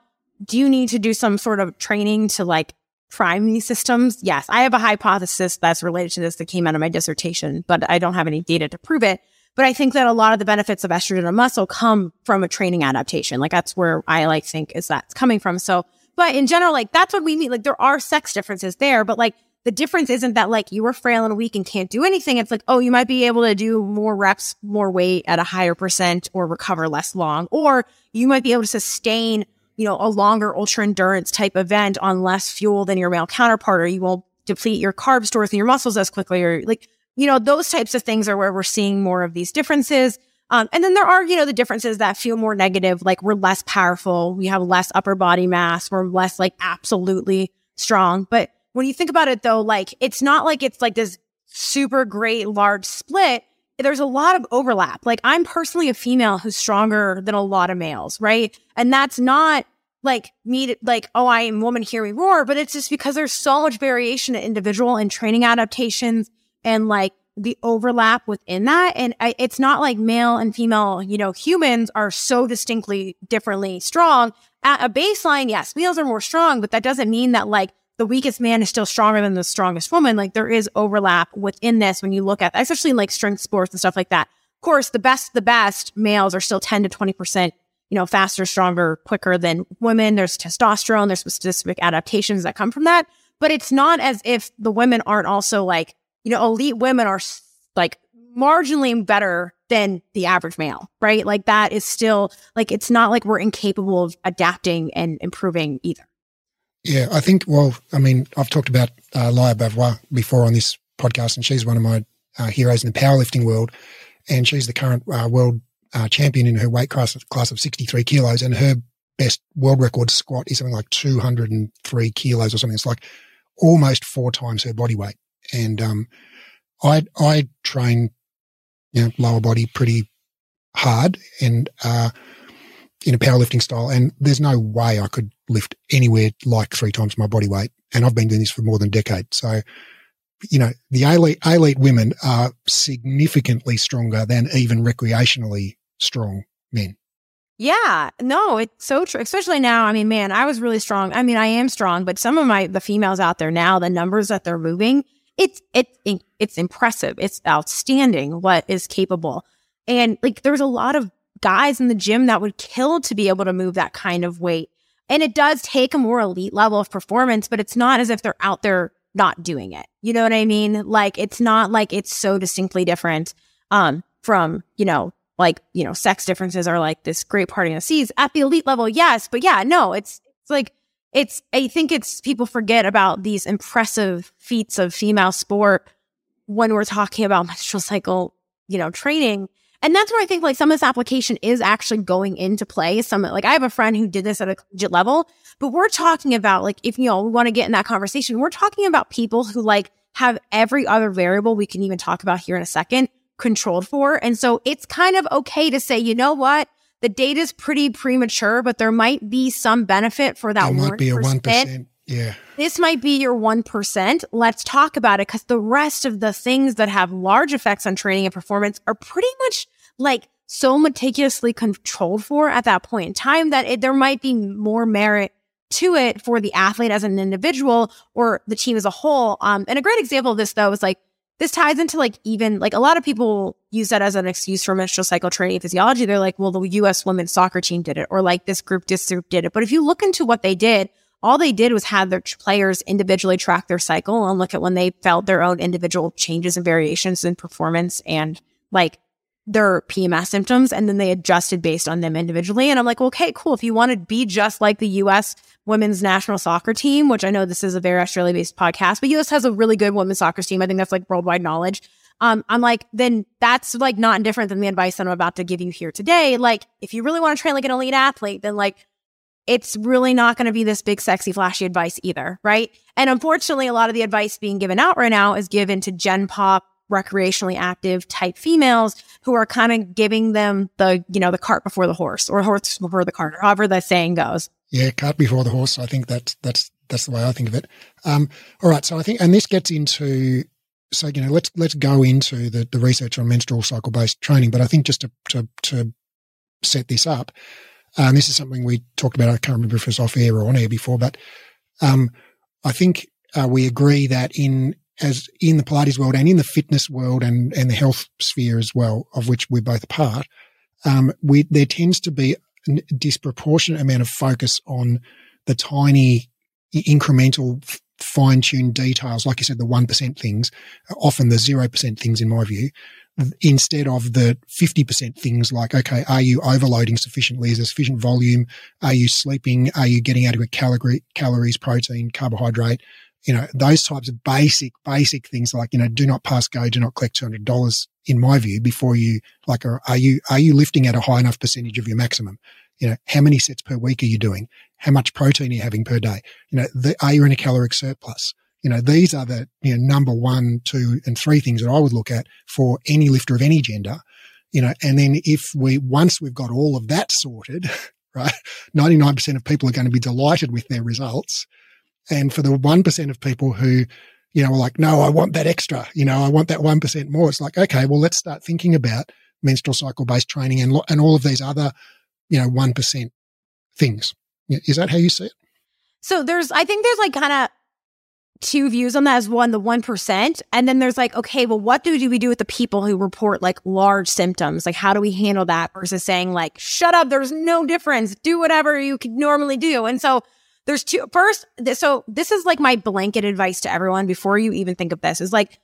do you need to do some sort of training to like prime these systems? Yes, I have a hypothesis that's related to this that came out of my dissertation, but I don't have any data to prove it. But I think that a lot of the benefits of estrogen and muscle come from a training adaptation. Like that's where I like think is that's coming from. So, but in general, like that's what we mean. Like there are sex differences there, but like the difference isn't that like you were frail and weak and can't do anything. It's like, oh, you might be able to do more reps, more weight at a higher percent or recover less long, or you might be able to sustain, you know, a longer ultra endurance type event on less fuel than your male counterpart, or you won't deplete your carb stores and your muscles as quickly, or like, you know, those types of things are where we're seeing more of these differences. Um, and then there are, you know, the differences that feel more negative, like we're less powerful, we have less upper body mass, we're less like absolutely strong. But when you think about it though, like it's not like it's like this super great large split. There's a lot of overlap. Like I'm personally a female who's stronger than a lot of males, right? And that's not like me, like, oh, I am woman, hear me roar, but it's just because there's so much variation in individual and training adaptations and like the overlap within that. And I, it's not like male and female, you know, humans are so distinctly differently strong. At a baseline, yes, males are more strong, but that doesn't mean that like the weakest man is still stronger than the strongest woman. Like there is overlap within this when you look at, especially like strength sports and stuff like that. Of course, the best, the best males are still 10 to 20%, you know, faster, stronger, quicker than women. There's testosterone. There's specific adaptations that come from that. But it's not as if the women aren't also like you know, elite women are like marginally better than the average male, right? Like that is still like it's not like we're incapable of adapting and improving either. Yeah, I think. Well, I mean, I've talked about uh, Lia Bavoil before on this podcast, and she's one of my uh, heroes in the powerlifting world, and she's the current uh, world uh, champion in her weight class class of sixty three kilos, and her best world record squat is something like two hundred and three kilos or something. It's like almost four times her body weight and um, I I train you know, lower body pretty hard and uh, in a powerlifting style, and there's no way I could lift anywhere like three times my body weight. And I've been doing this for more than a decade, so you know the elite elite women are significantly stronger than even recreationally strong men. Yeah, no, it's so true. Especially now. I mean, man, I was really strong. I mean, I am strong, but some of my the females out there now, the numbers that they're moving, it's it's it's impressive. It's outstanding what is capable. And like there's a lot of guys in the gym that would kill to be able to move that kind of weight. And it does take a more elite level of performance, but it's not as if they're out there not doing it. You know what I mean? Like it's not like it's so distinctly different um from, you know, like, you know, sex differences are like this great party in the seas at the elite level. Yes, but yeah, no, it's it's like it's I think it's people forget about these impressive feats of female sport when we're talking about menstrual cycle, you know, training. And that's where I think like some of this application is actually going into play. Some like I have a friend who did this at a collegiate level, but we're talking about like if you know we want to get in that conversation, we're talking about people who like have every other variable we can even talk about here in a second controlled for. And so it's kind of okay to say, you know what? the data is pretty premature, but there might be some benefit for that. There might 1%. be a 1%. Yeah. This might be your 1%. Let's talk about it because the rest of the things that have large effects on training and performance are pretty much like so meticulously controlled for at that point in time that it, there might be more merit to it for the athlete as an individual or the team as a whole. Um, and a great example of this though is like this ties into like even like a lot of people use that as an excuse for menstrual cycle training physiology. They're like, well, the US women's soccer team did it, or like this group, this group did it. But if you look into what they did, all they did was have their players individually track their cycle and look at when they felt their own individual changes and variations in performance and like their PMS symptoms and then they adjusted based on them individually. And I'm like, okay, cool. If you want to be just like the US women's national soccer team, which I know this is a very Australia based podcast, but US has a really good women's soccer team. I think that's like worldwide knowledge. Um, I'm like, then that's like not different than the advice that I'm about to give you here today. Like, if you really want to train like an elite athlete, then like, it's really not going to be this big, sexy, flashy advice either, right? And unfortunately, a lot of the advice being given out right now is given to Gen Pop recreationally active type females who are kind of giving them the, you know, the cart before the horse or horse before the cart, or however the saying goes. Yeah, cart before the horse. I think that's that's that's the way I think of it. Um, all right, so I think, and this gets into, so you know, let's let's go into the the research on menstrual cycle based training. But I think just to to to set this up, and this is something we talked about. I can't remember if it was off air or on air before, but um, I think uh, we agree that in as in the Pilates world and in the fitness world and, and the health sphere as well, of which we're both a part, um, we, there tends to be a disproportionate amount of focus on the tiny incremental fine tuned details, like you said, the 1% things, often the 0% things in my view, instead of the 50% things like, okay, are you overloading sufficiently? Is there sufficient volume? Are you sleeping? Are you getting adequate calorie, calories, protein, carbohydrate? You know, those types of basic, basic things like, you know, do not pass go, do not collect $200 in my view before you, like, are, are you, are you lifting at a high enough percentage of your maximum? You know, how many sets per week are you doing? How much protein are you having per day? You know, the, are you in a caloric surplus? You know, these are the you know, number one, two, and three things that I would look at for any lifter of any gender. You know, and then if we once we've got all of that sorted, right, ninety nine percent of people are going to be delighted with their results, and for the one percent of people who you know, are like, no, I want that extra. You know, I want that one percent more. It's like, okay, well, let's start thinking about menstrual cycle based training and and all of these other, you know, one percent things. Is that how you see it? So there's, I think there's like kind of two views on that as one, the 1%. And then there's like, okay, well, what do, do we do with the people who report like large symptoms? Like, how do we handle that versus saying like, shut up, there's no difference, do whatever you could normally do. And so there's two, first, th- so this is like my blanket advice to everyone before you even think of this is like,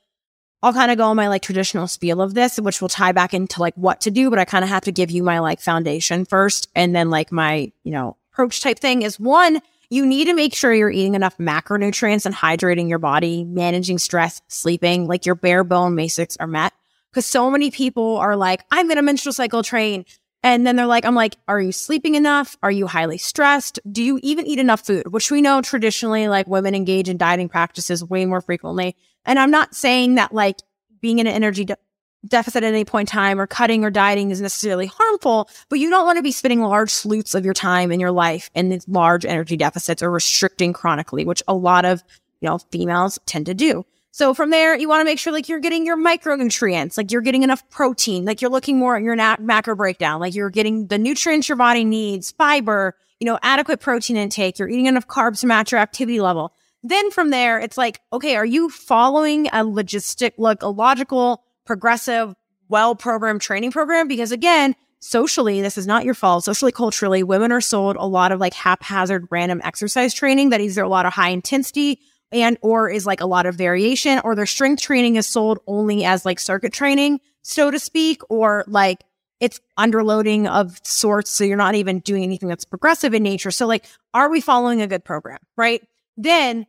I'll kind of go on my like traditional spiel of this, which will tie back into like what to do, but I kind of have to give you my like foundation first and then like my, you know, approach type thing is one, you need to make sure you're eating enough macronutrients and hydrating your body, managing stress, sleeping, like your bare bone basics are met. Cause so many people are like, I'm going to menstrual cycle train. And then they're like, I'm like, are you sleeping enough? Are you highly stressed? Do you even eat enough food? Which we know traditionally, like women engage in dieting practices way more frequently. And I'm not saying that like being in an energy de- deficit at any point in time or cutting or dieting is necessarily harmful, but you don't want to be spending large sloots of your time in your life in these large energy deficits or restricting chronically, which a lot of, you know, females tend to do. So from there, you want to make sure like you're getting your micronutrients, like you're getting enough protein, like you're looking more at your macro breakdown, like you're getting the nutrients your body needs, fiber, you know, adequate protein intake, you're eating enough carbs to match your activity level. Then from there, it's like, okay, are you following a logistic, like a logical progressive, well programmed training program. Because again, socially, this is not your fault. Socially, culturally, women are sold a lot of like haphazard random exercise training that either a lot of high intensity and or is like a lot of variation or their strength training is sold only as like circuit training, so to speak, or like it's underloading of sorts. So you're not even doing anything that's progressive in nature. So like, are we following a good program? Right. Then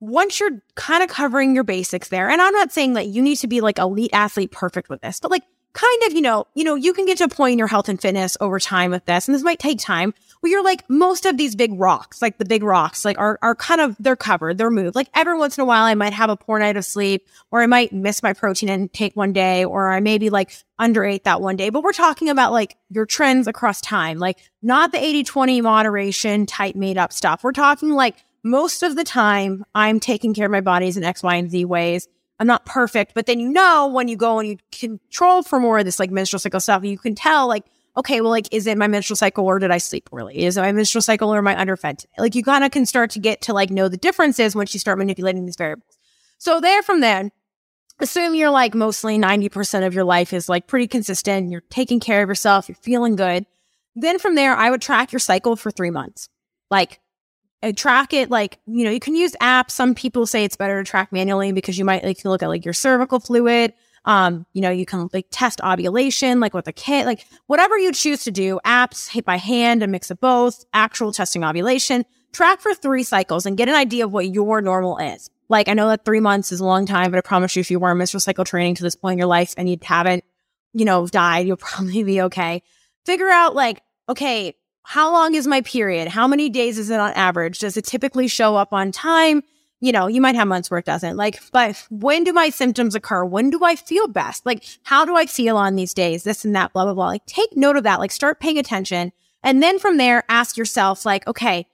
once you're kind of covering your basics there, and I'm not saying that you need to be like elite athlete perfect with this, but like kind of, you know, you know, you can get to a point in your health and fitness over time with this, and this might take time where you're like most of these big rocks, like the big rocks, like are are kind of they're covered, they're moved. Like every once in a while I might have a poor night of sleep, or I might miss my protein intake one day, or I maybe like underate that one day. But we're talking about like your trends across time, like not the 80-20 moderation type made up stuff. We're talking like most of the time I'm taking care of my bodies in X, Y, and Z ways. I'm not perfect, but then you know when you go and you control for more of this like menstrual cycle stuff, you can tell like, okay, well, like, is it my menstrual cycle or did I sleep poorly? Is it my menstrual cycle or am I underfed today? Like you kind of can start to get to like know the differences once you start manipulating these variables. So there from then, assume you're like mostly 90% of your life is like pretty consistent. You're taking care of yourself. You're feeling good. Then from there, I would track your cycle for three months. Like uh, track it like you know you can use apps. Some people say it's better to track manually because you might like look at like your cervical fluid. Um you know you can like test ovulation like with a kit like whatever you choose to do apps hit by hand a mix of both actual testing ovulation track for three cycles and get an idea of what your normal is. Like i know that three months is a long time but i promise you if you were menstrual cycle training to this point in your life and you haven't you know died you'll probably be okay. Figure out like okay how long is my period? How many days is it on average? Does it typically show up on time? You know, you might have months where it doesn't. Like, but when do my symptoms occur? When do I feel best? Like, how do I feel on these days? This and that, blah, blah, blah. Like, take note of that. Like, start paying attention. And then from there, ask yourself, like, okay,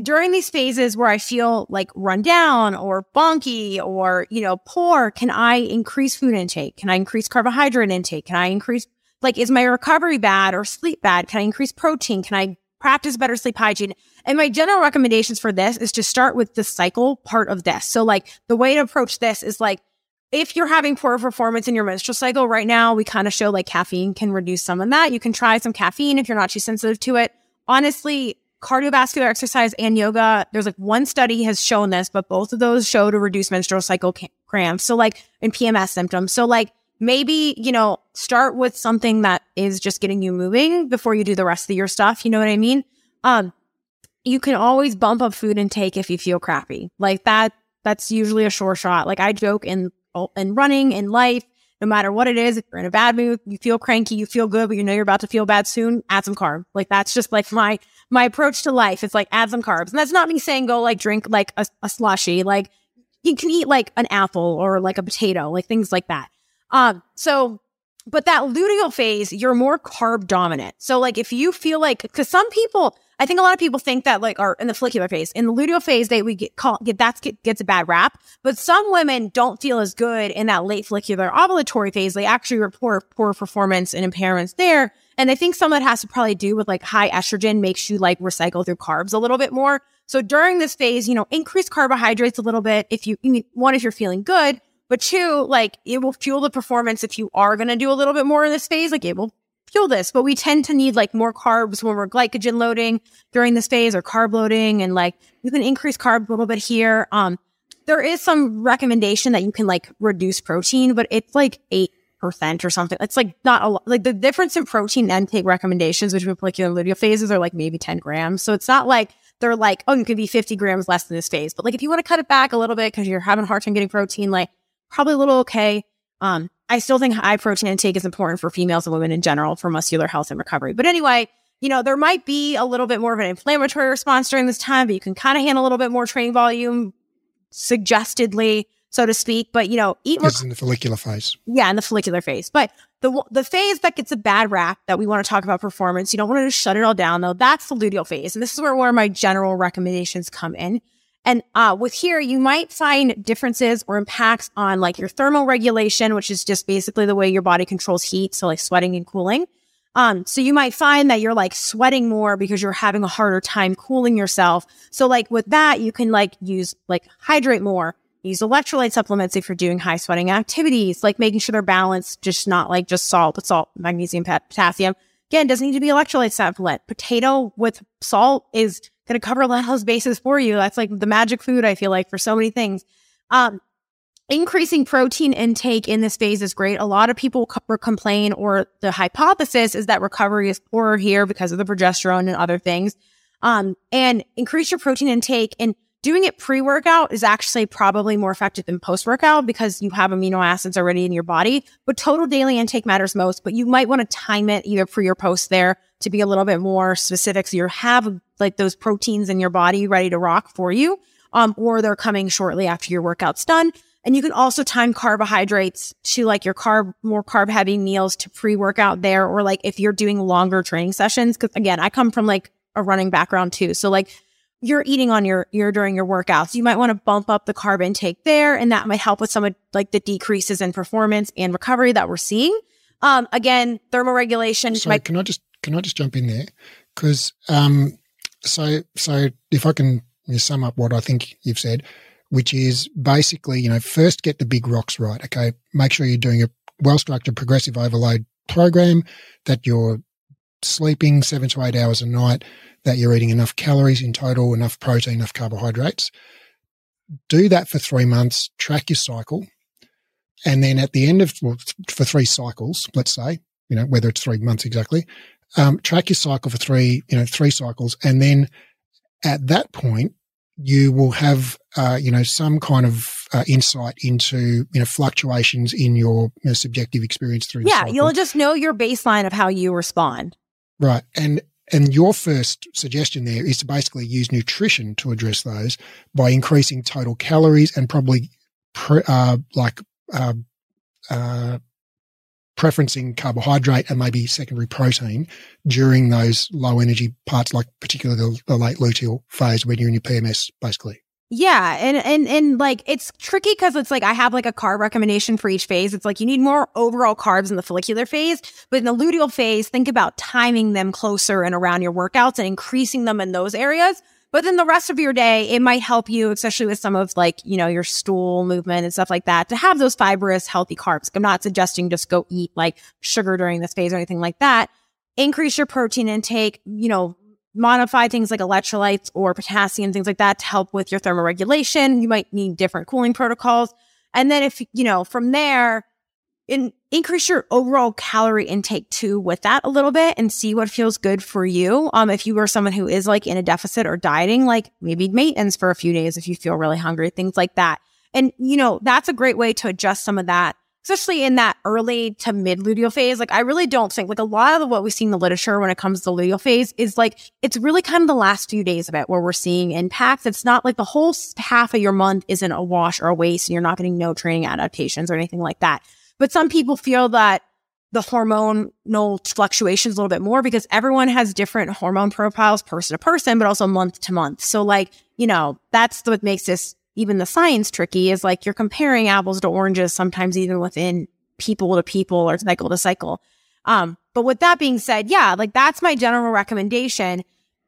during these phases where I feel like run down or bonky or, you know, poor, can I increase food intake? Can I increase carbohydrate intake? Can I increase like, is my recovery bad or sleep bad? Can I increase protein? Can I practice better sleep hygiene? And my general recommendations for this is to start with the cycle part of this. So like the way to approach this is like, if you're having poor performance in your menstrual cycle right now, we kind of show like caffeine can reduce some of that. You can try some caffeine if you're not too sensitive to it. Honestly, cardiovascular exercise and yoga, there's like one study has shown this, but both of those show to reduce menstrual cycle cramps. So like in PMS symptoms. So like maybe, you know, start with something that is just getting you moving before you do the rest of your stuff. You know what I mean? Um, you can always bump up food intake if you feel crappy. Like that, that's usually a sure shot. Like I joke in, in running, in life, no matter what it is, if you're in a bad mood, you feel cranky, you feel good, but you know you're about to feel bad soon, add some carb. Like that's just like my, my approach to life. It's like add some carbs. And that's not me saying go like drink like a, a slushy. Like you can eat like an apple or like a potato, like things like that. Um, so, but that luteal phase, you're more carb dominant. So, like, if you feel like, because some people, I think a lot of people think that like are in the follicular phase. In the luteal phase, they we get call get that get, gets a bad rap. But some women don't feel as good in that late follicular ovulatory phase. They actually report poor performance and impairments there. And I think some of that has to probably do with like high estrogen makes you like recycle through carbs a little bit more. So during this phase, you know, increase carbohydrates a little bit if you, one, if you're feeling good, but two, like it will fuel the performance if you are going to do a little bit more in this phase, like it will fuel this. But we tend to need like more carbs when we're glycogen loading during this phase or carb loading. And like you can increase carb a little bit here. Um, there is some recommendation that you can like reduce protein, but it's like eight percent or something. It's like not a lot. Like the difference in protein intake recommendations between follicular and luteal phases are like maybe 10 grams. So it's not like they're like, oh, you could be 50 grams less than this phase. But like if you want to cut it back a little bit because you're having a hard time getting protein, like probably a little okay. Um, I still think high protein intake is important for females and women in general for muscular health and recovery. But anyway, you know, there might be a little bit more of an inflammatory response during this time, but you can kind of handle a little bit more training volume suggestedly, so to speak. But, you know, eat more. In the follicular phase. Yeah, in the follicular phase. But the, the phase that gets a bad rap that we want to talk about performance, you don't want to just shut it all down though. That's the luteal phase. And this is where, where my general recommendations come in. And uh, with here, you might find differences or impacts on like your thermal regulation, which is just basically the way your body controls heat. So like sweating and cooling. Um, so you might find that you're like sweating more because you're having a harder time cooling yourself. So like with that, you can like use like hydrate more, use electrolyte supplements if you're doing high sweating activities, like making sure they're balanced, just not like just salt, but salt, magnesium, potassium. Again, doesn't need to be electrolyte supplement. Potato with salt is going to cover a lot of those bases for you. That's like the magic food, I feel like, for so many things. Um, increasing protein intake in this phase is great. A lot of people co- complain, or the hypothesis is that recovery is poorer here because of the progesterone and other things. Um, and increase your protein intake and doing it pre workout is actually probably more effective than post workout because you have amino acids already in your body. But total daily intake matters most, but you might want to time it either pre or post there to be a little bit more specific. So you have like those proteins in your body ready to rock for you. Um, or they're coming shortly after your workout's done. And you can also time carbohydrates to like your carb, more carb heavy meals to pre workout there. Or like if you're doing longer training sessions, cause again, I come from like a running background too. So like you're eating on your, your during your workouts, you might want to bump up the carb intake there. And that might help with some of like the decreases in performance and recovery that we're seeing. Um, again, thermoregulation. So might- can I just can I just jump in there? Because um, so so if I can sum up what I think you've said, which is basically you know first get the big rocks right. Okay, make sure you're doing a well structured progressive overload program, that you're sleeping seven to eight hours a night, that you're eating enough calories in total, enough protein, enough carbohydrates. Do that for three months. Track your cycle. And then at the end of, well, for three cycles, let's say, you know, whether it's three months exactly, um, track your cycle for three, you know, three cycles. And then at that point, you will have, uh, you know, some kind of uh, insight into, you know, fluctuations in your you know, subjective experience through. Yeah, you'll just know your baseline of how you respond. Right, and and your first suggestion there is to basically use nutrition to address those by increasing total calories and probably pre, uh, like uh, uh, preferencing carbohydrate and maybe secondary protein during those low energy parts, like particularly the, the late luteal phase when you're in your PMS, basically. Yeah, and and and like it's tricky because it's like I have like a carb recommendation for each phase. It's like you need more overall carbs in the follicular phase, but in the luteal phase, think about timing them closer and around your workouts and increasing them in those areas but then the rest of your day, it might help you, especially with some of like, you know, your stool movement and stuff like that to have those fibrous, healthy carbs. I'm not suggesting just go eat like sugar during this phase or anything like that. Increase your protein intake, you know, modify things like electrolytes or potassium, things like that to help with your thermoregulation. You might need different cooling protocols. And then if, you know, from there, in, increase your overall calorie intake too with that a little bit and see what feels good for you. Um, if you are someone who is like in a deficit or dieting, like maybe maintenance for a few days if you feel really hungry, things like that. And, you know, that's a great way to adjust some of that especially in that early to mid luteal phase. Like, I really don't think, like, a lot of what we see in the literature when it comes to the luteal phase is like, it's really kind of the last few days of it where we're seeing impacts. It's not like the whole half of your month isn't a wash or a waste and you're not getting no training adaptations or anything like that. But some people feel that the hormonal fluctuations a little bit more because everyone has different hormone profiles person to person, but also month to month. So, like, you know, that's what makes this even the science tricky is like you're comparing apples to oranges sometimes even within people to people or cycle to cycle. Um, but with that being said, yeah, like that's my general recommendation.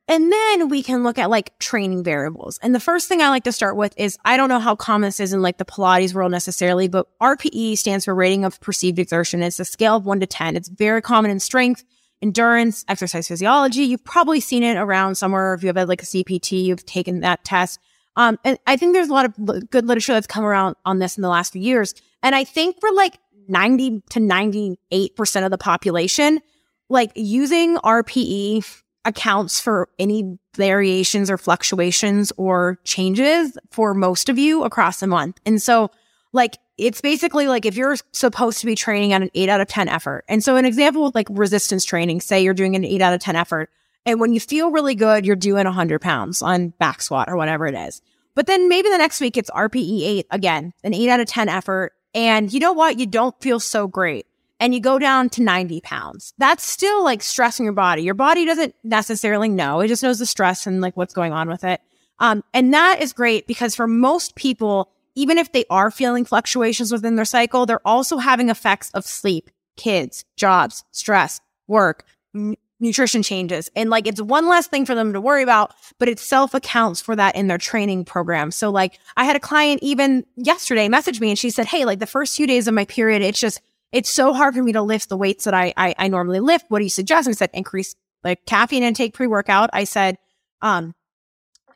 And then we can look at like training variables. And the first thing I like to start with is I don't know how common this is in like the Pilates world necessarily, but RPE stands for rating of perceived exertion. It's a scale of one to 10. It's very common in strength, endurance, exercise physiology. You've probably seen it around somewhere. If you have had like a CPT, you've taken that test. Um, and I think there's a lot of good literature that's come around on this in the last few years. And I think for like 90 to 98% of the population, like using RPE accounts for any variations or fluctuations or changes for most of you across the month. And so like it's basically like if you're supposed to be training at an eight out of 10 effort. And so an example with like resistance training, say you're doing an eight out of 10 effort and when you feel really good, you're doing 100 pounds on back squat or whatever it is. But then maybe the next week it's RPE 8 again, an 8 out of 10 effort. And you know what? You don't feel so great. And you go down to 90 pounds. That's still like stressing your body. Your body doesn't necessarily know. It just knows the stress and like what's going on with it. Um, and that is great because for most people, even if they are feeling fluctuations within their cycle, they're also having effects of sleep, kids, jobs, stress, work, nutrition changes. And like it's one less thing for them to worry about, but it self accounts for that in their training program. So like I had a client even yesterday message me and she said, Hey, like the first few days of my period, it's just, it's so hard for me to lift the weights that I, I, I normally lift. What do you suggest? And I said, increase like caffeine intake pre workout. I said, um,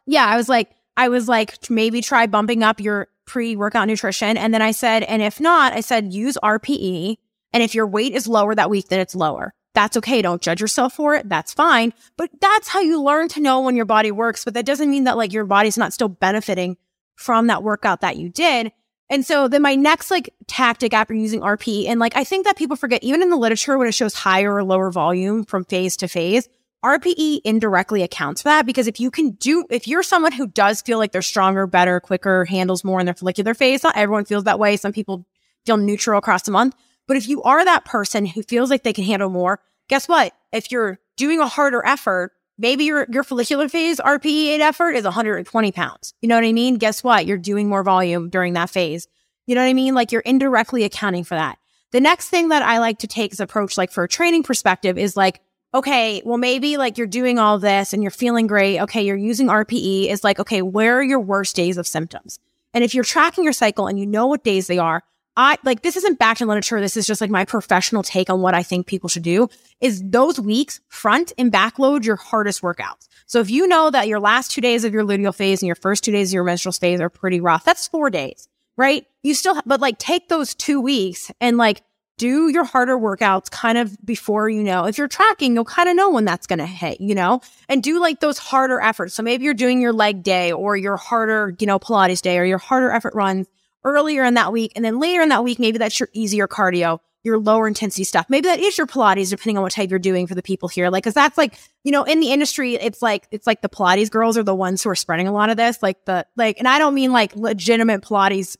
yeah, I was like, I was like, maybe try bumping up your pre workout nutrition. And then I said, and if not, I said, use RPE. And if your weight is lower that week, then it's lower. That's okay. Don't judge yourself for it. That's fine. But that's how you learn to know when your body works. But that doesn't mean that like your body's not still benefiting from that workout that you did. And so then my next like tactic after using RP, and like I think that people forget, even in the literature when it shows higher or lower volume from phase to phase, RPE indirectly accounts for that because if you can do, if you're someone who does feel like they're stronger, better, quicker, handles more in their follicular phase, not everyone feels that way. Some people feel neutral across the month. But if you are that person who feels like they can handle more, guess what? If you're doing a harder effort, maybe your, your follicular phase RPE effort is 120 pounds. You know what I mean? Guess what? You're doing more volume during that phase. You know what I mean? Like you're indirectly accounting for that. The next thing that I like to take as approach, like for a training perspective is like, okay, well, maybe like you're doing all this and you're feeling great. Okay. You're using RPE is like, okay, where are your worst days of symptoms? And if you're tracking your cycle and you know what days they are, I like this isn't backed in literature. This is just like my professional take on what I think people should do is those weeks front and backload your hardest workouts. So if you know that your last two days of your luteal phase and your first two days of your menstrual phase are pretty rough, that's four days, right? You still, but like take those two weeks and like do your harder workouts kind of before you know. If you're tracking, you'll kind of know when that's going to hit, you know, and do like those harder efforts. So maybe you're doing your leg day or your harder, you know, Pilates day or your harder effort runs earlier in that week. And then later in that week, maybe that's your easier cardio, your lower intensity stuff. Maybe that is your Pilates, depending on what type you're doing for the people here. Like, cause that's like, you know, in the industry, it's like, it's like the Pilates girls are the ones who are spreading a lot of this. Like the, like, and I don't mean like legitimate Pilates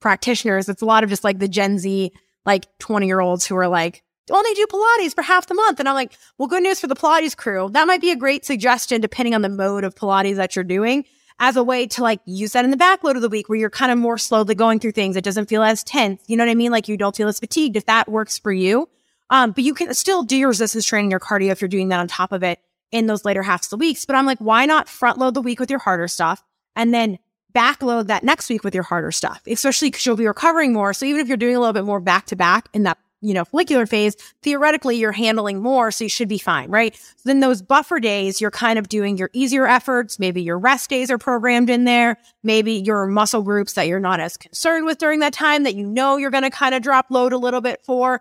practitioners. It's a lot of just like the Gen Z, like 20 year olds who are like, only do Pilates for half the month. And I'm like, well, good news for the Pilates crew. That might be a great suggestion depending on the mode of Pilates that you're doing as a way to like use that in the backload of the week where you're kind of more slowly going through things. It doesn't feel as tense. You know what I mean? Like you don't feel as fatigued if that works for you. Um, but you can still do your resistance training, your cardio if you're doing that on top of it in those later halves of the weeks. But I'm like, why not front load the week with your harder stuff and then backload that next week with your harder stuff, especially because you'll be recovering more. So even if you're doing a little bit more back to back in that you know, follicular phase, theoretically you're handling more. So you should be fine, right? So then those buffer days, you're kind of doing your easier efforts. Maybe your rest days are programmed in there. Maybe your muscle groups that you're not as concerned with during that time that you know you're going to kind of drop load a little bit for.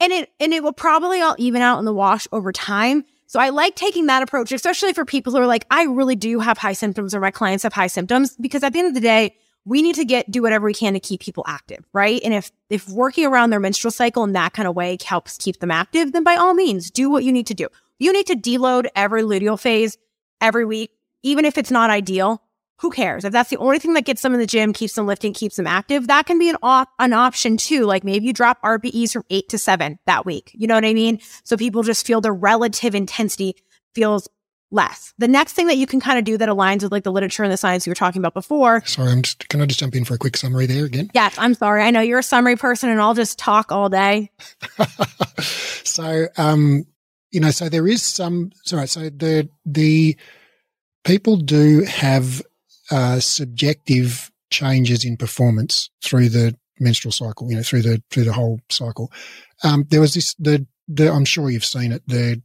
And it, and it will probably all even out in the wash over time. So I like taking that approach, especially for people who are like, I really do have high symptoms or my clients have high symptoms because at the end of the day, we need to get do whatever we can to keep people active, right? And if if working around their menstrual cycle in that kind of way helps keep them active, then by all means, do what you need to do. You need to deload every luteal phase every week, even if it's not ideal. Who cares? If that's the only thing that gets them in the gym, keeps them lifting, keeps them active, that can be an op- an option too. Like maybe you drop RPEs from eight to seven that week. You know what I mean? So people just feel the relative intensity feels less. The next thing that you can kind of do that aligns with like the literature and the science you were talking about before. Sorry, I'm just, can I just jump in for a quick summary there again? Yes, I'm sorry. I know you're a summary person and I'll just talk all day. so, um, you know, so there is some, sorry, so the, the people do have, uh, subjective changes in performance through the menstrual cycle, you know, through the, through the whole cycle. Um, there was this, the, the, I'm sure you've seen it, the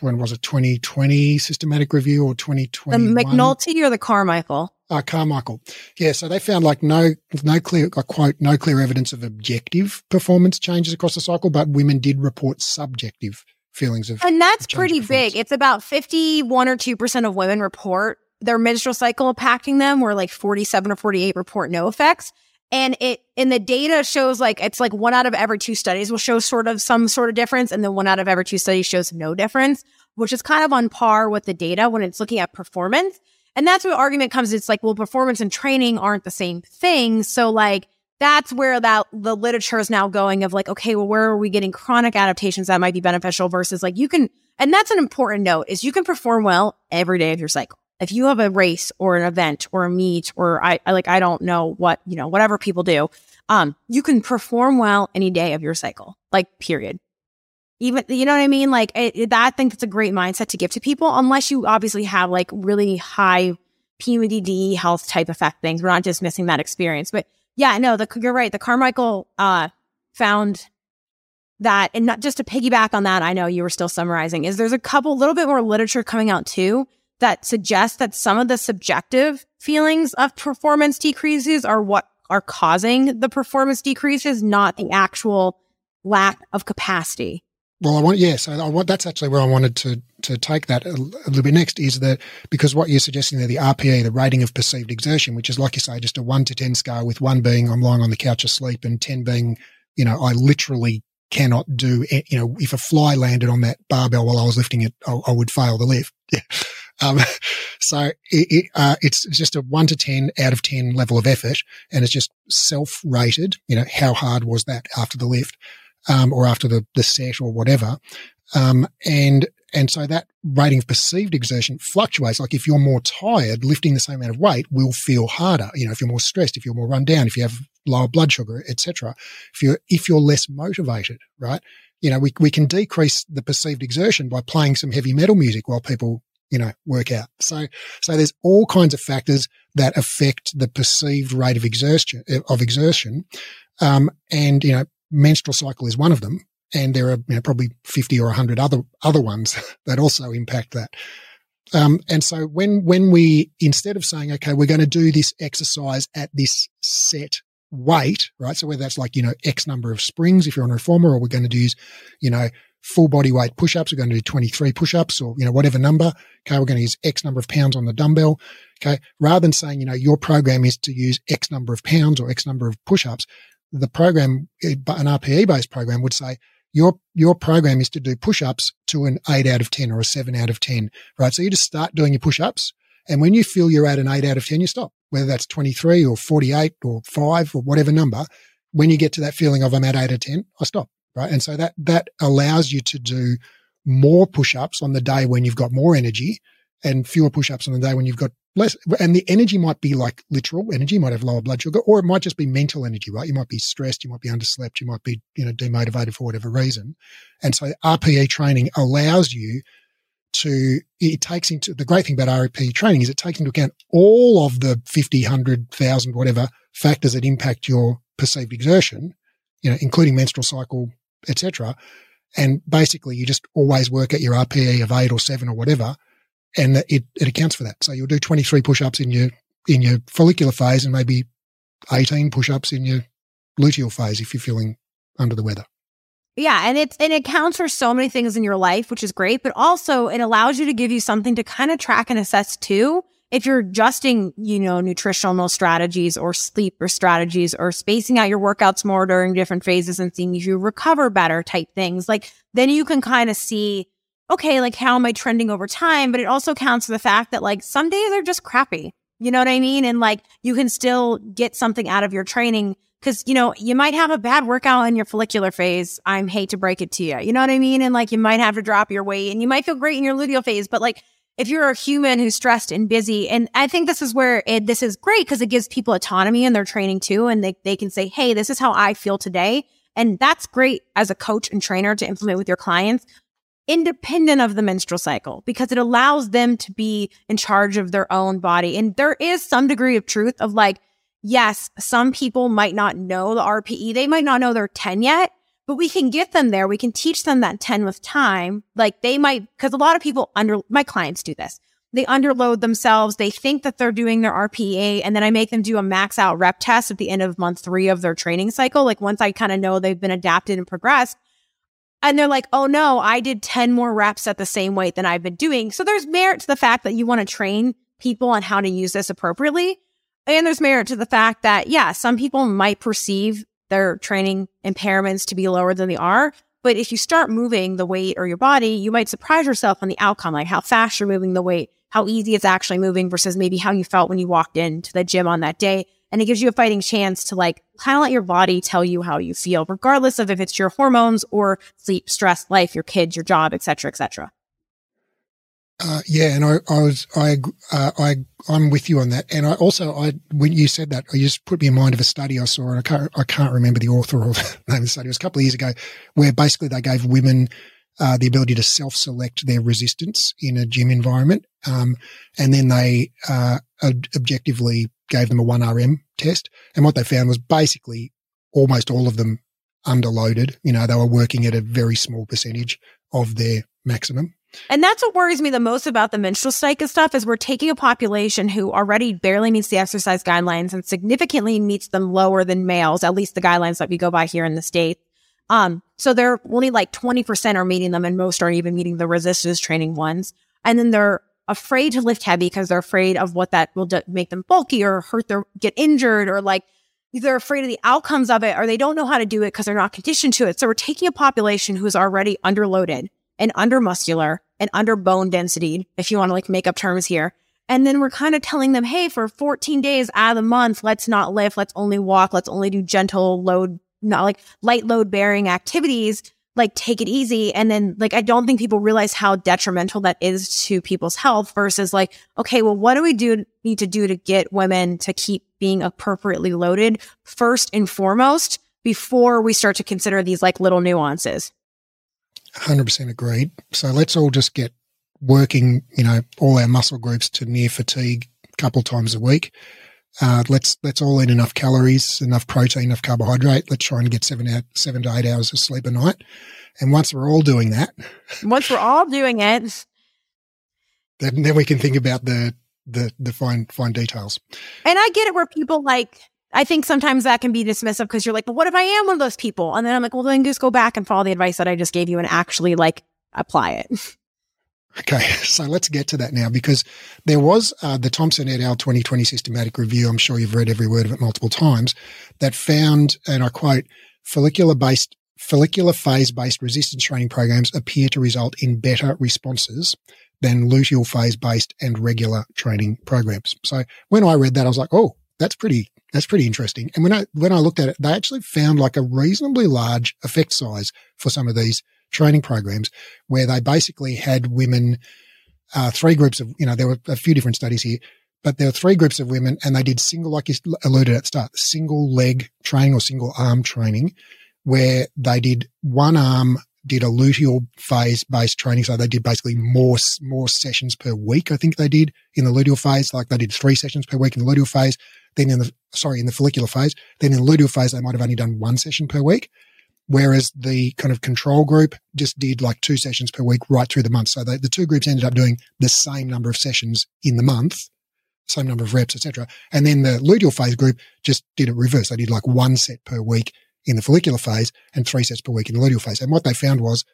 when was it 2020 systematic review or 2020 the mcnulty or the carmichael? Uh, carmichael. Yeah so they found like no no clear i quote no clear evidence of objective performance changes across the cycle but women did report subjective feelings of and that's pretty big. It's about 51 or 2% of women report their menstrual cycle impacting them where like 47 or 48 report no effects and it and the data shows like it's like one out of every two studies will show sort of some sort of difference and then one out of every two studies shows no difference which is kind of on par with the data when it's looking at performance. And that's where argument comes it's like well performance and training aren't the same thing. So like that's where that the literature is now going of like okay well where are we getting chronic adaptations that might be beneficial versus like you can and that's an important note is you can perform well every day of your cycle if you have a race or an event or a meet or I, I like I don't know what, you know, whatever people do, um, you can perform well any day of your cycle. Like period. Even you know what I mean? Like it, it, that I think that's a great mindset to give to people unless you obviously have like really high PMDD health type effect things. We're not just missing that experience. But yeah, no, the, you're right. The Carmichael uh, found that, and not just to piggyback on that, I know you were still summarizing, is there's a couple, little bit more literature coming out too that suggests that some of the subjective feelings of performance decreases are what are causing the performance decreases, not the actual lack of capacity. Well, I want yes, I want that's actually where I wanted to to take that a, a, little bit next is that because what you're suggesting there, the RPE, the rating of perceived exertion, which is like you say, just a one to ten scale, with one being I'm lying on the couch asleep, and ten being, you know, I literally cannot do, eh, you know, if a fly landed on that barbell while I was lifting it, I, I would fail the lift. Um, so it, it, uh, it's just a one to 10 out of 10 level of effort. And it's just self rated. You know, how hard was that after the lift? Um, or after the, the set or whatever. Um, and, and so that rating of perceived exertion fluctuates. Like if you're more tired, lifting the same amount of weight will feel harder. You know, if you're more stressed, if you're more run down, if you have lower blood sugar, etc. If you're, if you're less motivated, right? You know, we, we can decrease the perceived exertion by playing some heavy metal music while people you know, work out. So, so there's all kinds of factors that affect the perceived rate of exertion, of exertion. Um, and, you know, menstrual cycle is one of them. And there are you know, probably 50 or 100 other, other ones that also impact that. Um, and so when, when we, instead of saying, okay, we're going to do this exercise at this set weight, right? So whether that's like, you know, X number of springs, if you're on a reformer, or we're going to use, you know, full body weight push-ups. We're going to do 23 push-ups or, you know, whatever number. Okay. We're going to use X number of pounds on the dumbbell. Okay. Rather than saying, you know, your program is to use X number of pounds or X number of push-ups, the program, eh, an RPE based program would say, your, your program is to do push-ups to an eight out of 10 or a seven out of 10, right? So you just start doing your push-ups. And when you feel you're at an eight out of 10, you stop, whether that's 23 or 48 or five or whatever number. When you get to that feeling of I'm at eight out of 10, I stop right? And so that, that allows you to do more push-ups on the day when you've got more energy and fewer push-ups on the day when you've got less. And the energy might be like literal energy, might have lower blood sugar, or it might just be mental energy, right? You might be stressed, you might be underslept, you might be, you know, demotivated for whatever reason. And so RPE training allows you to, it takes into, the great thing about RPE training is it takes into account all of the 50, 100, 1000, whatever factors that impact your perceived exertion, you know, including menstrual cycle, etc. And basically, you just always work at your RPE of eight or seven or whatever, and it, it accounts for that. So you'll do 23 push-ups in your in your follicular phase, and maybe 18 push-ups in your luteal phase if you're feeling under the weather. Yeah, and it's and it counts for so many things in your life, which is great, but also it allows you to give you something to kind of track and assess too. If you're adjusting, you know, nutritional strategies or sleep or strategies or spacing out your workouts more during different phases and seeing if you recover better type things, like then you can kind of see, okay, like how am I trending over time? But it also counts for the fact that like some days are just crappy. You know what I mean? And like you can still get something out of your training Cause, you know, you might have a bad workout in your follicular phase. I hate to break it to you. You know what I mean? And like you might have to drop your weight and you might feel great in your luteal phase, but like if you're a human who's stressed and busy, and I think this is where it, this is great because it gives people autonomy in their training too. And they, they can say, Hey, this is how I feel today. And that's great as a coach and trainer to implement with your clients independent of the menstrual cycle because it allows them to be in charge of their own body. And there is some degree of truth of like, yes, some people might not know the RPE. They might not know they're 10 yet, but we can get them there. We can teach them that 10 with time. Like they might, cause a lot of people under, my clients do this. They underload themselves. They think that they're doing their RPE and then I make them do a max out rep test at the end of month three of their training cycle. Like once I kind of know they've been adapted and progressed. And they're like, oh no, I did 10 more reps at the same weight than I've been doing. So there's merit to the fact that you want to train people on how to use this appropriately. And there's merit to the fact that, yeah, some people might perceive their training impairments to be lower than they are. But if you start moving the weight or your body, you might surprise yourself on the outcome, like how fast you're moving the weight, how easy it's actually moving versus maybe how you felt when you walked into the gym on that day. And it gives you a fighting chance to like kind of let your body tell you how you feel, regardless of if it's your hormones or sleep, stress, life, your kids, your job, et cetera, et cetera. Uh, yeah, and I, I was, I, uh, I, I'm with you on that. And I also, I, when you said that, you just put me in mind of a study I saw, and I can't, I can't remember the author or the name of the study. It was a couple of years ago, where basically they gave women uh, the ability to self-select their resistance in a gym environment, um, and then they uh, objectively gave them a one RM test. And what they found was basically almost all of them underloaded. You know, they were working at a very small percentage of their maximum. And that's what worries me the most about the menstrual cycle stuff is we're taking a population who already barely meets the exercise guidelines and significantly meets them lower than males, at least the guidelines that we go by here in the state. Um, so they're only like 20% are meeting them and most aren't even meeting the resistance training ones. And then they're afraid to lift heavy because they're afraid of what that will do- make them bulky or hurt their, get injured or like they're afraid of the outcomes of it or they don't know how to do it because they're not conditioned to it. So we're taking a population who's already underloaded and under muscular and under bone density, if you want to like make up terms here. And then we're kind of telling them, hey, for 14 days out of the month, let's not lift, let's only walk, let's only do gentle load, not like light load bearing activities, like take it easy. And then like, I don't think people realize how detrimental that is to people's health versus like, okay, well, what do we do need to do to get women to keep being appropriately loaded first and foremost before we start to consider these like little nuances? 100% agreed. So let's all just get working, you know, all our muscle groups to near fatigue a couple times a week. Uh, let's let's all eat enough calories, enough protein, enough carbohydrate. Let's try and get seven out, seven to eight hours of sleep a night. And once we're all doing that, once we're all doing it, then, then we can think about the the the fine fine details. And I get it where people like I think sometimes that can be dismissive because you're like, but what if I am one of those people? And then I'm like, well, then just go back and follow the advice that I just gave you and actually like apply it. Okay, so let's get to that now because there was uh, the Thompson et al. 2020 systematic review. I'm sure you've read every word of it multiple times that found, and I quote, follicular based, follicular phase based resistance training programs appear to result in better responses than luteal phase based and regular training programs. So when I read that, I was like, oh, that's pretty that's pretty interesting. And when I when I looked at it, they actually found like a reasonably large effect size for some of these training programs, where they basically had women, uh, three groups of you know there were a few different studies here, but there were three groups of women, and they did single, like you alluded at the start, single leg training or single arm training, where they did one arm did a luteal phase based training. So they did basically more, more sessions per week. I think they did in the luteal phase. Like they did three sessions per week in the luteal phase. Then in the, sorry, in the follicular phase, then in the luteal phase, they might have only done one session per week. whereas the kind of control group just did like two sessions per week right through the month. So they, the two groups ended up doing the same number of sessions in the month, same number of reps, etc. And then the luteal phase group just did it reverse. They did like one set per week in the follicular phase and three sets per week in the luteal phase. And what they found was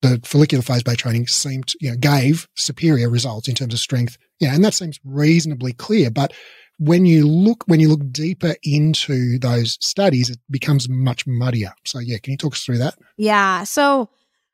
the follicular phase based training seemed, you know, gave superior results in terms of strength. Yeah, and that seems reasonably clear. But when you look when you look deeper into those studies, it becomes much muddier. So yeah, can you talk us through that? Yeah. So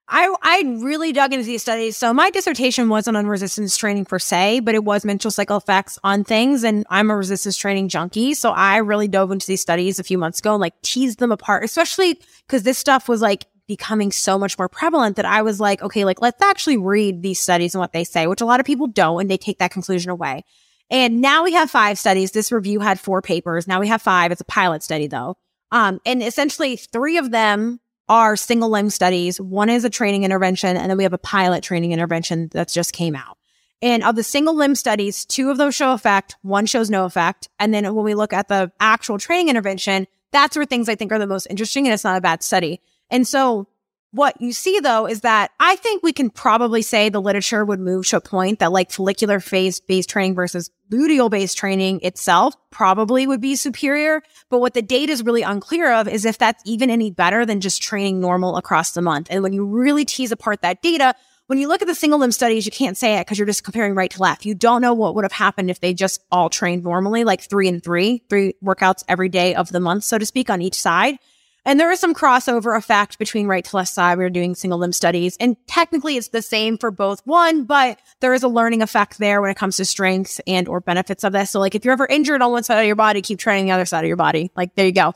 I I really dug into these studies. So my dissertation wasn't on resistance training per se, but it was menstrual cycle effects on things. And I'm a resistance training junkie. So I really dove into these studies a few months ago and like teased them apart, especially because this stuff was like becoming so much more prevalent that I was like, okay, like let's actually read these studies and what they say, which a lot of people don't, and they take that conclusion away. And now we have five studies. This review had four papers. Now we have five. It's a pilot study though. Um, and essentially three of them are single limb studies. One is a training intervention, and then we have a pilot training intervention that just came out. And of the single limb studies, two of those show effect, one shows no effect. And then when we look at the actual training intervention, that's where things I think are the most interesting, and it's not a bad study. And so what you see though is that I think we can probably say the literature would move to a point that like follicular phase based training versus luteal based training itself probably would be superior. But what the data is really unclear of is if that's even any better than just training normal across the month. And when you really tease apart that data, when you look at the single limb studies, you can't say it because you're just comparing right to left. You don't know what would have happened if they just all trained normally, like three and three, three workouts every day of the month, so to speak, on each side. And there is some crossover effect between right to left side. We are doing single limb studies and technically it's the same for both one, but there is a learning effect there when it comes to strengths and or benefits of this. So like if you're ever injured on one side of your body, keep training the other side of your body. Like there you go.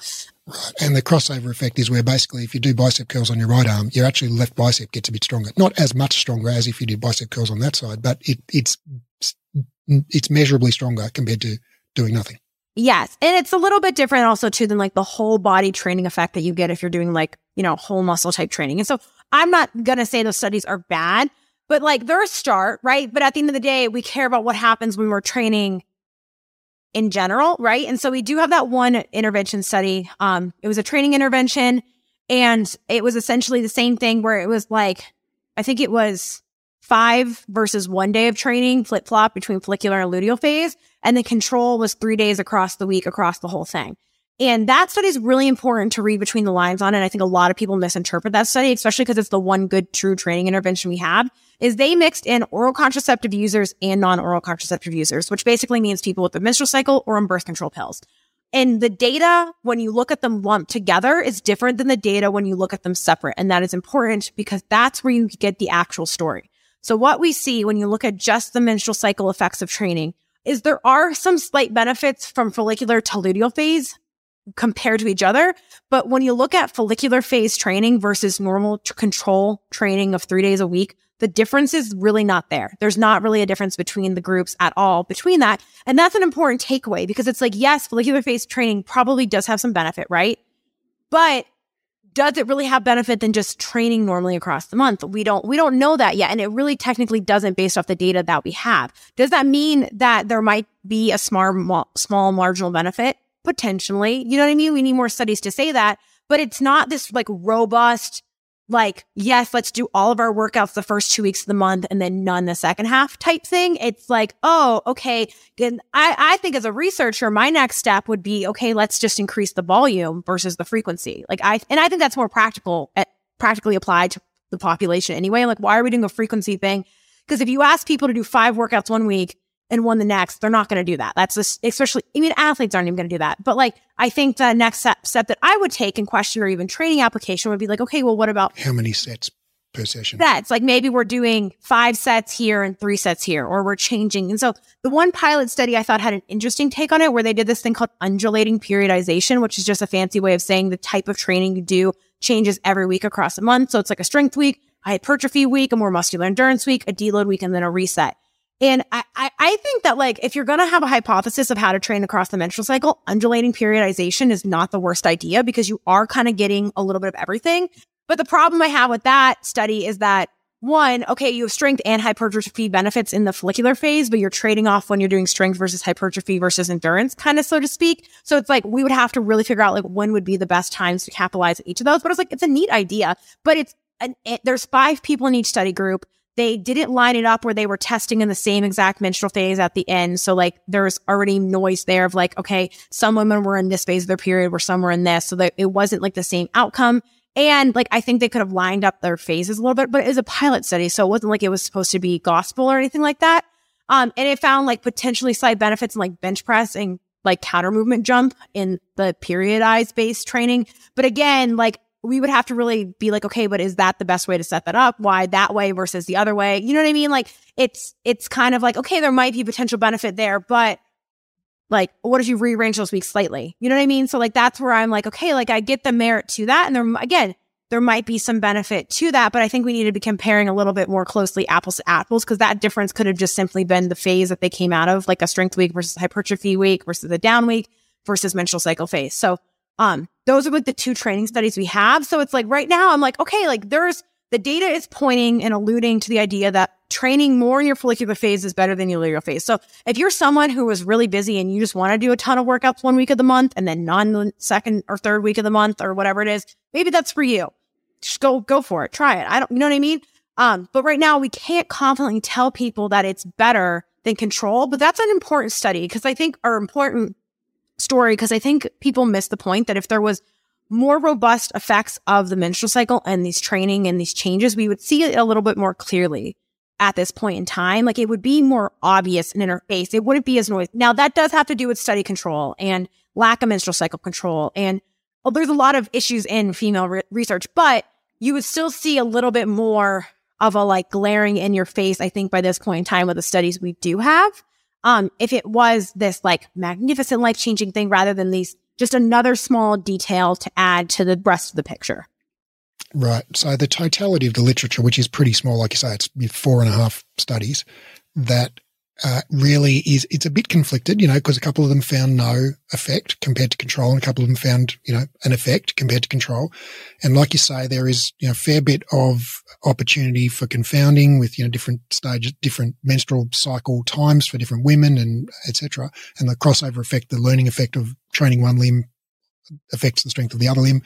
And the crossover effect is where basically if you do bicep curls on your right arm, your actually left bicep gets a bit stronger. Not as much stronger as if you did bicep curls on that side, but it, it's, it's measurably stronger compared to doing nothing. Yes. And it's a little bit different also too than like the whole body training effect that you get if you're doing like, you know, whole muscle type training. And so I'm not going to say those studies are bad, but like they're a start, right? But at the end of the day, we care about what happens when we're training in general, right? And so we do have that one intervention study. Um, it was a training intervention and it was essentially the same thing where it was like, I think it was five versus one day of training, flip flop between follicular and luteal phase. And the control was three days across the week, across the whole thing. And that study is really important to read between the lines on. And I think a lot of people misinterpret that study, especially because it's the one good true training intervention we have is they mixed in oral contraceptive users and non-oral contraceptive users, which basically means people with the menstrual cycle or on birth control pills. And the data, when you look at them lumped together, is different than the data when you look at them separate. And that is important because that's where you get the actual story. So what we see when you look at just the menstrual cycle effects of training is there are some slight benefits from follicular to luteal phase compared to each other. But when you look at follicular phase training versus normal control training of three days a week, the difference is really not there. There's not really a difference between the groups at all between that. And that's an important takeaway because it's like, yes, follicular phase training probably does have some benefit, right? But does it really have benefit than just training normally across the month? We don't we don't know that yet and it really technically doesn't based off the data that we have. Does that mean that there might be a small small marginal benefit? Potentially. You know what I mean? We need more studies to say that, but it's not this like robust like, yes, let's do all of our workouts the first two weeks of the month and then none the second half type thing. It's like, oh, okay. Then I, I think as a researcher, my next step would be, okay, let's just increase the volume versus the frequency. Like I, and I think that's more practical, at, practically applied to the population anyway. Like, why are we doing a frequency thing? Because if you ask people to do five workouts one week and one the next, they're not going to do that. That's just, especially, I mean, athletes aren't even going to do that. But like, I think the next step, step that I would take in question or even training application would be like, okay, well, what about how many sets per session? Sets. Like maybe we're doing five sets here and three sets here, or we're changing. And so the one pilot study I thought had an interesting take on it where they did this thing called undulating periodization, which is just a fancy way of saying the type of training you do changes every week across a month. So it's like a strength week, a hypertrophy week, a more muscular endurance week, a deload week, and then a reset. And I, I, I think that like if you're going to have a hypothesis of how to train across the menstrual cycle, undulating periodization is not the worst idea because you are kind of getting a little bit of everything. But the problem I have with that study is that one, okay, you have strength and hypertrophy benefits in the follicular phase, but you're trading off when you're doing strength versus hypertrophy versus endurance, kind of so to speak. So it's like we would have to really figure out like when would be the best times to capitalize each of those. But it's like it's a neat idea, but it's an, it, there's five people in each study group. They didn't line it up where they were testing in the same exact menstrual phase at the end. So like there's already noise there of like, okay, some women were in this phase of their period where some were in this. So that it wasn't like the same outcome. And like, I think they could have lined up their phases a little bit, but it was a pilot study. So it wasn't like it was supposed to be gospel or anything like that. Um, and it found like potentially slight benefits in like bench press and like counter movement jump in the periodized based training. But again, like we would have to really be like, okay, but is that the best way to set that up? Why that way versus the other way? You know what I mean? Like it's, it's kind of like, okay, there might be potential benefit there, but like what if you rearrange those weeks slightly you know what i mean so like that's where i'm like okay like i get the merit to that and there again there might be some benefit to that but i think we need to be comparing a little bit more closely apples to apples because that difference could have just simply been the phase that they came out of like a strength week versus hypertrophy week versus a down week versus menstrual cycle phase so um those are like the two training studies we have so it's like right now i'm like okay like there's the data is pointing and alluding to the idea that training more in your follicular phase is better than your luteal phase. So if you're someone who is really busy and you just want to do a ton of workouts one week of the month and then the second or third week of the month or whatever it is, maybe that's for you. Just go, go for it. Try it. I don't, you know what I mean? Um, but right now we can't confidently tell people that it's better than control, but that's an important study because I think, or important story, because I think people miss the point that if there was more robust effects of the menstrual cycle and these training and these changes, we would see it a little bit more clearly at this point in time. Like it would be more obvious and in interface. It wouldn't be as noisy. Now that does have to do with study control and lack of menstrual cycle control. And well, there's a lot of issues in female re- research, but you would still see a little bit more of a like glaring in your face, I think by this point in time with the studies we do have. Um, if it was this like magnificent life changing thing rather than these just another small detail to add to the rest of the picture. Right. So the totality of the literature, which is pretty small, like you say, it's four and a half studies, that uh, really is it's a bit conflicted, you know, because a couple of them found no effect compared to control, and a couple of them found you know an effect compared to control. And like you say, there is you know a fair bit of opportunity for confounding with you know different stages, different menstrual cycle times for different women, and etc. And the crossover effect, the learning effect of training one limb affects the strength of the other limb.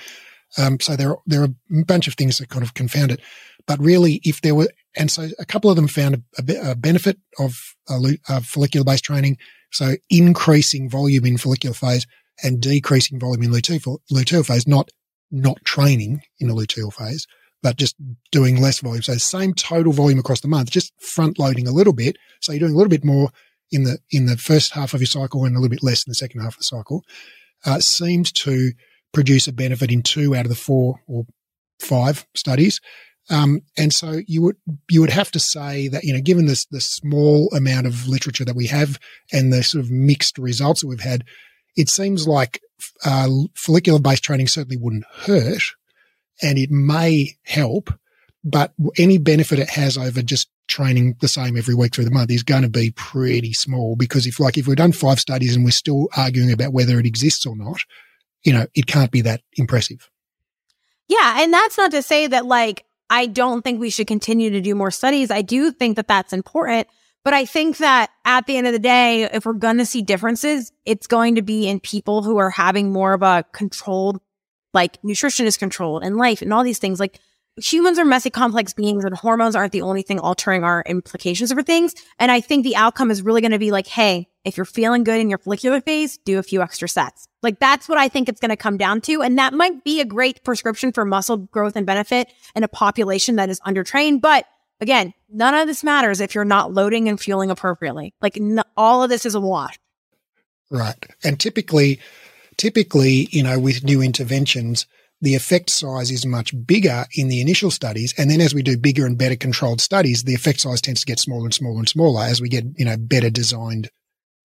Um, so there, there are a bunch of things that kind of confound it. But really, if there were, and so a couple of them found a, a benefit of uh, follicular based training. So increasing volume in follicular phase and decreasing volume in luteal, luteal phase, not, not training in a luteal phase, but just doing less volume. So same total volume across the month, just front loading a little bit. So you're doing a little bit more in the, in the first half of your cycle and a little bit less in the second half of the cycle, uh, seems to produce a benefit in two out of the four or five studies. Um, and so you would you would have to say that you know, given this the small amount of literature that we have and the sort of mixed results that we've had, it seems like uh, follicular based training certainly wouldn't hurt, and it may help, but any benefit it has over just training the same every week through the month is going to be pretty small because if like if we've done five studies and we're still arguing about whether it exists or not, you know, it can't be that impressive. Yeah. And that's not to say that, like, I don't think we should continue to do more studies. I do think that that's important. But I think that at the end of the day, if we're going to see differences, it's going to be in people who are having more of a controlled, like nutrition is controlled and life and all these things. Like humans are messy, complex beings and hormones aren't the only thing altering our implications for things. And I think the outcome is really going to be like, Hey, if you're feeling good in your follicular phase, do a few extra sets. Like that's what I think it's going to come down to. And that might be a great prescription for muscle growth and benefit in a population that is undertrained. But again, none of this matters if you're not loading and fueling appropriately. Like n- all of this is a wash. Right. And typically, typically, you know, with new interventions, the effect size is much bigger in the initial studies. And then as we do bigger and better controlled studies, the effect size tends to get smaller and smaller and smaller as we get, you know, better designed,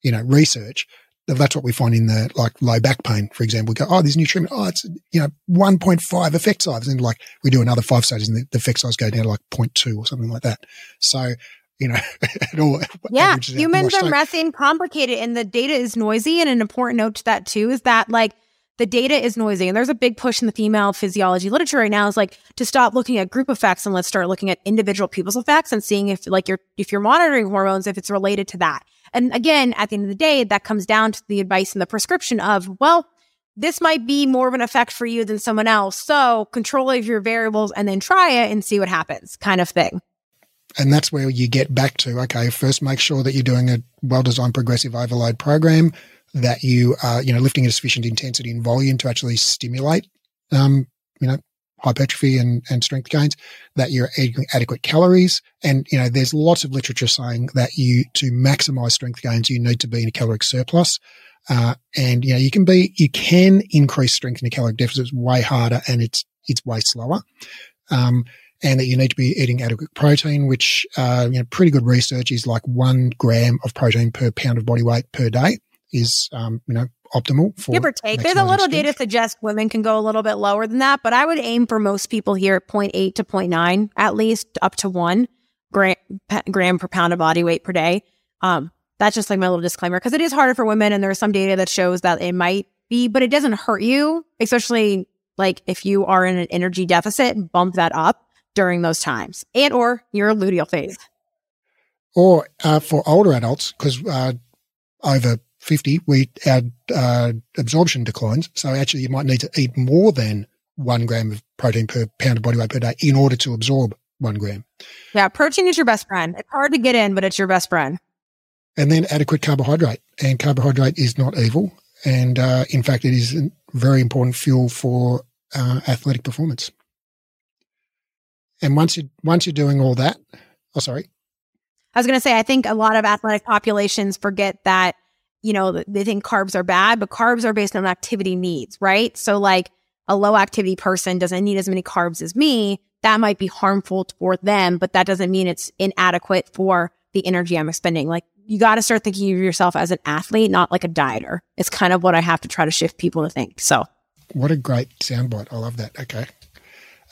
you know, research. That's what we find in the like low back pain, for example. We go, oh, this new treatment, oh, it's, you know, 1.5 effect size. And like we do another five studies and the, the effect size go down to like 0.2 or something like that. So, you know, all, yeah, humans are messy and complicated and the data is noisy. And an important note to that too is that like, the data is noisy. And there's a big push in the female physiology literature right now is like to stop looking at group effects and let's start looking at individual people's effects and seeing if like you're, if you're monitoring hormones, if it's related to that. And again, at the end of the day, that comes down to the advice and the prescription of, well, this might be more of an effect for you than someone else. So control of your variables and then try it and see what happens kind of thing. And that's where you get back to, okay, first make sure that you're doing a well designed progressive overload program that you are, you know, lifting at sufficient intensity and volume to actually stimulate, um, you know, hypertrophy and, and strength gains, that you're eating adequate calories. And, you know, there's lots of literature saying that you, to maximize strength gains, you need to be in a caloric surplus. Uh, and, you know, you can be, you can increase strength in a caloric deficit. Way harder and it's, it's way slower. Um, and that you need to be eating adequate protein, which, uh, you know, pretty good research is like one gram of protein per pound of body weight per day is, um, you know, optimal for give or take. There's a little data suggests women can go a little bit lower than that, but I would aim for most people here at 0.8 to 0.9, at least up to one gram, gram per pound of body weight per day. Um, that's just like my little disclaimer because it is harder for women, and there's some data that shows that it might be, but it doesn't hurt you, especially like if you are in an energy deficit, bump that up during those times and or your luteal phase. Or uh, for older adults, because uh, over 50, we our uh, absorption declines. So actually, you might need to eat more than one gram of protein per pound of body weight per day in order to absorb one gram. Yeah, protein is your best friend. It's hard to get in, but it's your best friend. And then adequate carbohydrate. And carbohydrate is not evil. And uh, in fact, it is a very important fuel for uh, athletic performance. And once you once you're doing all that, oh sorry. I was going to say I think a lot of athletic populations forget that you know they think carbs are bad, but carbs are based on activity needs, right? So like a low activity person doesn't need as many carbs as me. That might be harmful for them, but that doesn't mean it's inadequate for the energy I'm expending. Like you got to start thinking of yourself as an athlete, not like a dieter. It's kind of what I have to try to shift people to think. So, what a great soundbite! I love that. Okay,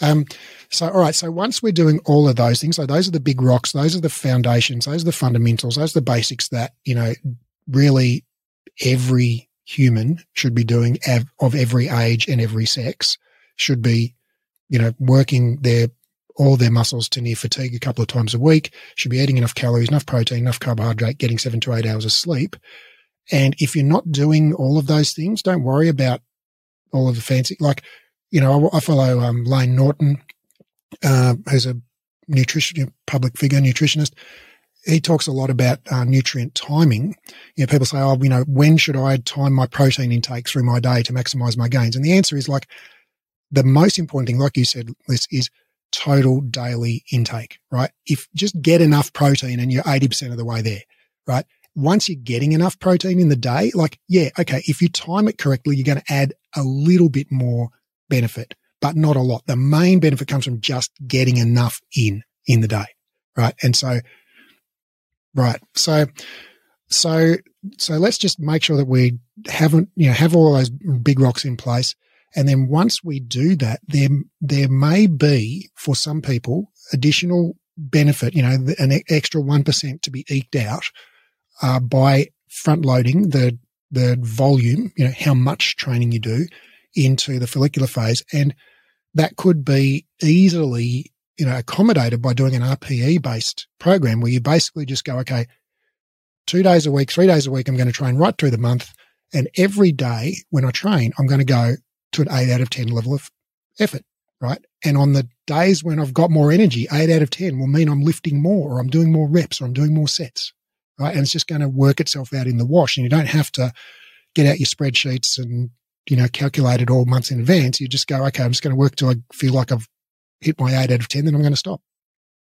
um, so, all right. So once we're doing all of those things, so those are the big rocks, those are the foundations, those are the fundamentals, those are the basics that, you know, really every human should be doing av- of every age and every sex should be, you know, working their, all their muscles to near fatigue a couple of times a week, should be eating enough calories, enough protein, enough carbohydrate, getting seven to eight hours of sleep. And if you're not doing all of those things, don't worry about all of the fancy, like you know, I, I follow um, Layne Norton, uh, who's a nutrition public figure, nutritionist. He talks a lot about uh, nutrient timing. You know, people say, "Oh, you know, when should I time my protein intake through my day to maximize my gains?" And the answer is like the most important thing, like you said, Lyss, is total daily intake. Right? If just get enough protein and you're eighty percent of the way there, right? Once you're getting enough protein in the day, like yeah, okay, if you time it correctly, you're going to add a little bit more benefit, but not a lot. The main benefit comes from just getting enough in in the day, right? And so, right, so, so, so let's just make sure that we haven't, you know, have all those big rocks in place. And then once we do that, there, there may be for some people additional benefit, you know, an extra 1% to be eked out uh, by front loading the, the volume, you know, how much training you do into the follicular phase. And that could be easily, you know, accommodated by doing an RPE based program where you basically just go, okay, two days a week, three days a week, I'm going to train right through the month. And every day when I train, I'm going to go to an eight out of 10 level of effort, right? And on the days when I've got more energy, eight out of 10 will mean I'm lifting more or I'm doing more reps or I'm doing more sets, right? And it's just going to work itself out in the wash. And you don't have to get out your spreadsheets and you know, calculate it all months in advance. You just go, okay, I'm just going to work till I feel like I've HIIT my eight out of 10, then I'm going to stop.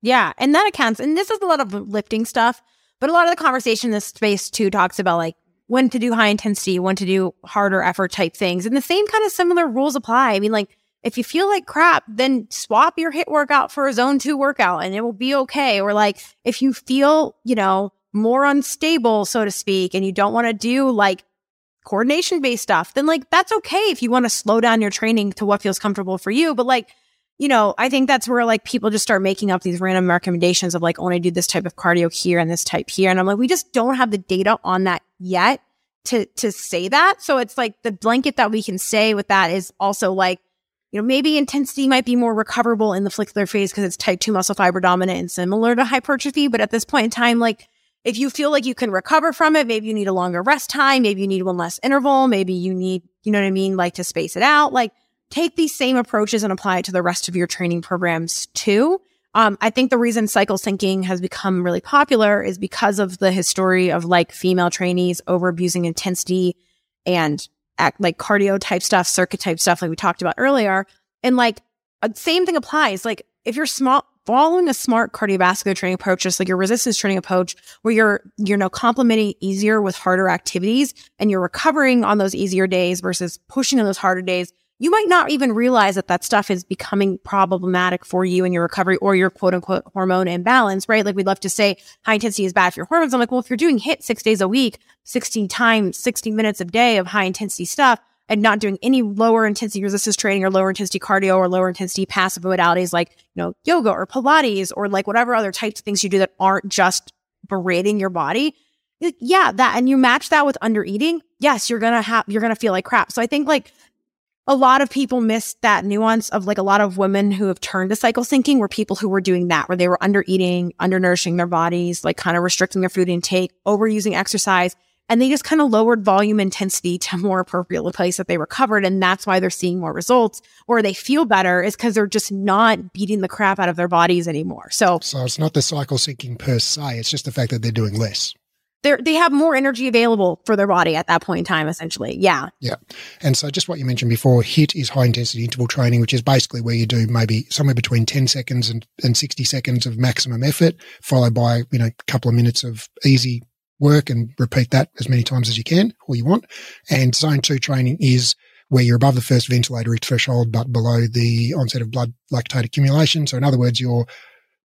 Yeah. And that accounts, and this is a lot of lifting stuff, but a lot of the conversation in this space too talks about like when to do high intensity, when to do harder effort type things. And the same kind of similar rules apply. I mean, like, if you feel like crap, then swap your hit workout for a zone two workout and it will be okay. Or like if you feel, you know, more unstable, so to speak, and you don't want to do like coordination based stuff, then like that's okay if you want to slow down your training to what feels comfortable for you. But like, you know, I think that's where like people just start making up these random recommendations of like, oh, only do this type of cardio here and this type here. And I'm like, we just don't have the data on that yet to to say that. So it's like the blanket that we can say with that is also like, you know, maybe intensity might be more recoverable in the follicular phase because it's type two muscle fiber dominant and similar to hypertrophy. But at this point in time, like if you feel like you can recover from it, maybe you need a longer rest time, maybe you need one less interval, maybe you need, you know what I mean, like to space it out. Like take these same approaches and apply it to the rest of your training programs too. Um, I think the reason cycle syncing has become really popular is because of the history of like female trainees over abusing intensity and act, like cardio type stuff, circuit type stuff, like we talked about earlier. And like, uh, same thing applies. Like, if you're small, following a smart cardiovascular training approach, just like your resistance training approach, where you're, you know, now complementing easier with harder activities and you're recovering on those easier days versus pushing on those harder days, you might not even realize that that stuff is becoming problematic for you in your recovery or your quote unquote hormone imbalance, right? Like we'd love to say high intensity is bad for your hormones. I'm like, well, if you're doing HIIT six days a week, 16 times, 60 minutes a day of high intensity stuff and not doing any lower intensity resistance training or lower intensity cardio or lower intensity passive modalities like, you know, yoga or Pilates or like whatever other types of things you do that aren't just berating your body. Yeah, that, and you match that with under eating. Yes, you're going to have, you're going to feel like crap. So I think like a lot of people miss that nuance of like a lot of women who have turned to cycle syncing were people who were doing that, where they were under eating, under nourishing their bodies, like kind of restricting their food intake, overusing exercise. And they just kind of lowered volume intensity to more appropriate place that they recovered. And that's why they're seeing more results or they feel better is because they're just not beating the crap out of their bodies anymore. So, so it's not the cycle syncing per se. It's just the fact that they're doing less they they have more energy available for their body at that point in time, essentially. Yeah. Yeah. And so just what you mentioned before, HIIT is high intensity interval training, which is basically where you do maybe somewhere between 10 seconds and, and 60 seconds of maximum effort, followed by, you know, a couple of minutes of easy work and repeat that as many times as you can or you want. And zone two training is where you're above the first ventilatory threshold, but below the onset of blood lactate accumulation. So in other words, you're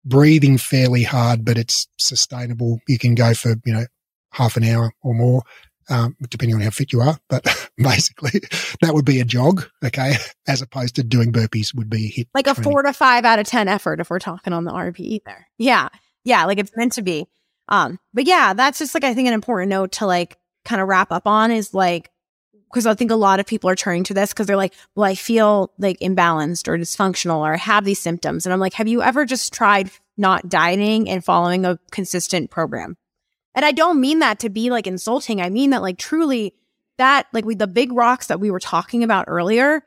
breathing fairly hard, but it's sustainable. You can go for, you know, half an hour or more, um, depending on how fit you are. But basically, that would be a jog, okay, as opposed to doing burpees would be a HIIT. Like training. a four to five out of 10 effort if we're talking on the RPE there. Yeah. Yeah. Like it's meant to be. Um, but yeah, that's just like, I think an important note to like kind of wrap up on is like, because I think a lot of people are turning to this because they're like, well, I feel like imbalanced or dysfunctional or I have these symptoms. And I'm like, have you ever just tried not dieting and following a consistent program? And I don't mean that to be like insulting. I mean that like truly that like we the big rocks that we were talking about earlier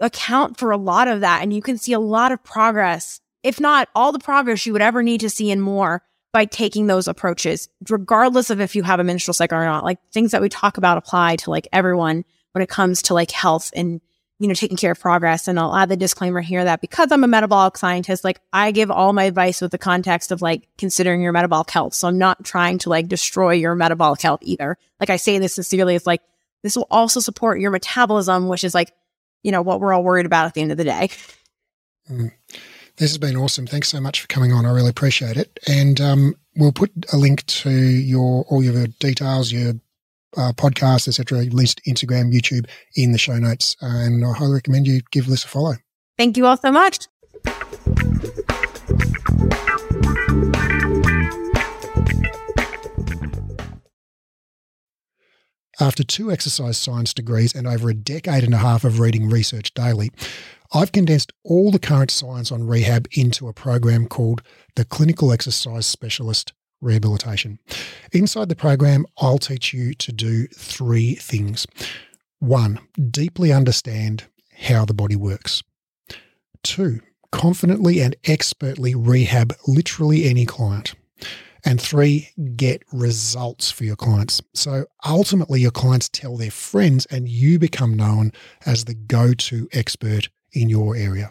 account for a lot of that and you can see a lot of progress if not all the progress you would ever need to see and more by taking those approaches regardless of if you have a menstrual cycle or not like things that we talk about apply to like everyone when it comes to like health and you know, taking care of progress. And I'll add the disclaimer here that because I'm a metabolic scientist, like I give all my advice with the context of like considering your metabolic health. So I'm not trying to like destroy your metabolic health either. Like I say this sincerely, it's like this will also support your metabolism, which is like, you know, what we're all worried about at the end of the day. Mm. This has been awesome. Thanks so much for coming on. I really appreciate it. And um, we'll put a link to your all your details, your uh, podcasts, etc., Lyss Instagram, YouTube in the show notes. And I highly recommend you give this a follow. Thank you all so much. After two exercise science degrees and over a decade and a half of reading research daily, I've condensed all the current science on rehab into a program called the Clinical Exercise Specialist rehabilitation. Inside the program, I'll teach you to do three things. One, deeply understand how the body works. Two, confidently and expertly rehab literally any client. And three, get results for your clients. So ultimately, your clients tell their friends, and you become known as the go to expert in your area.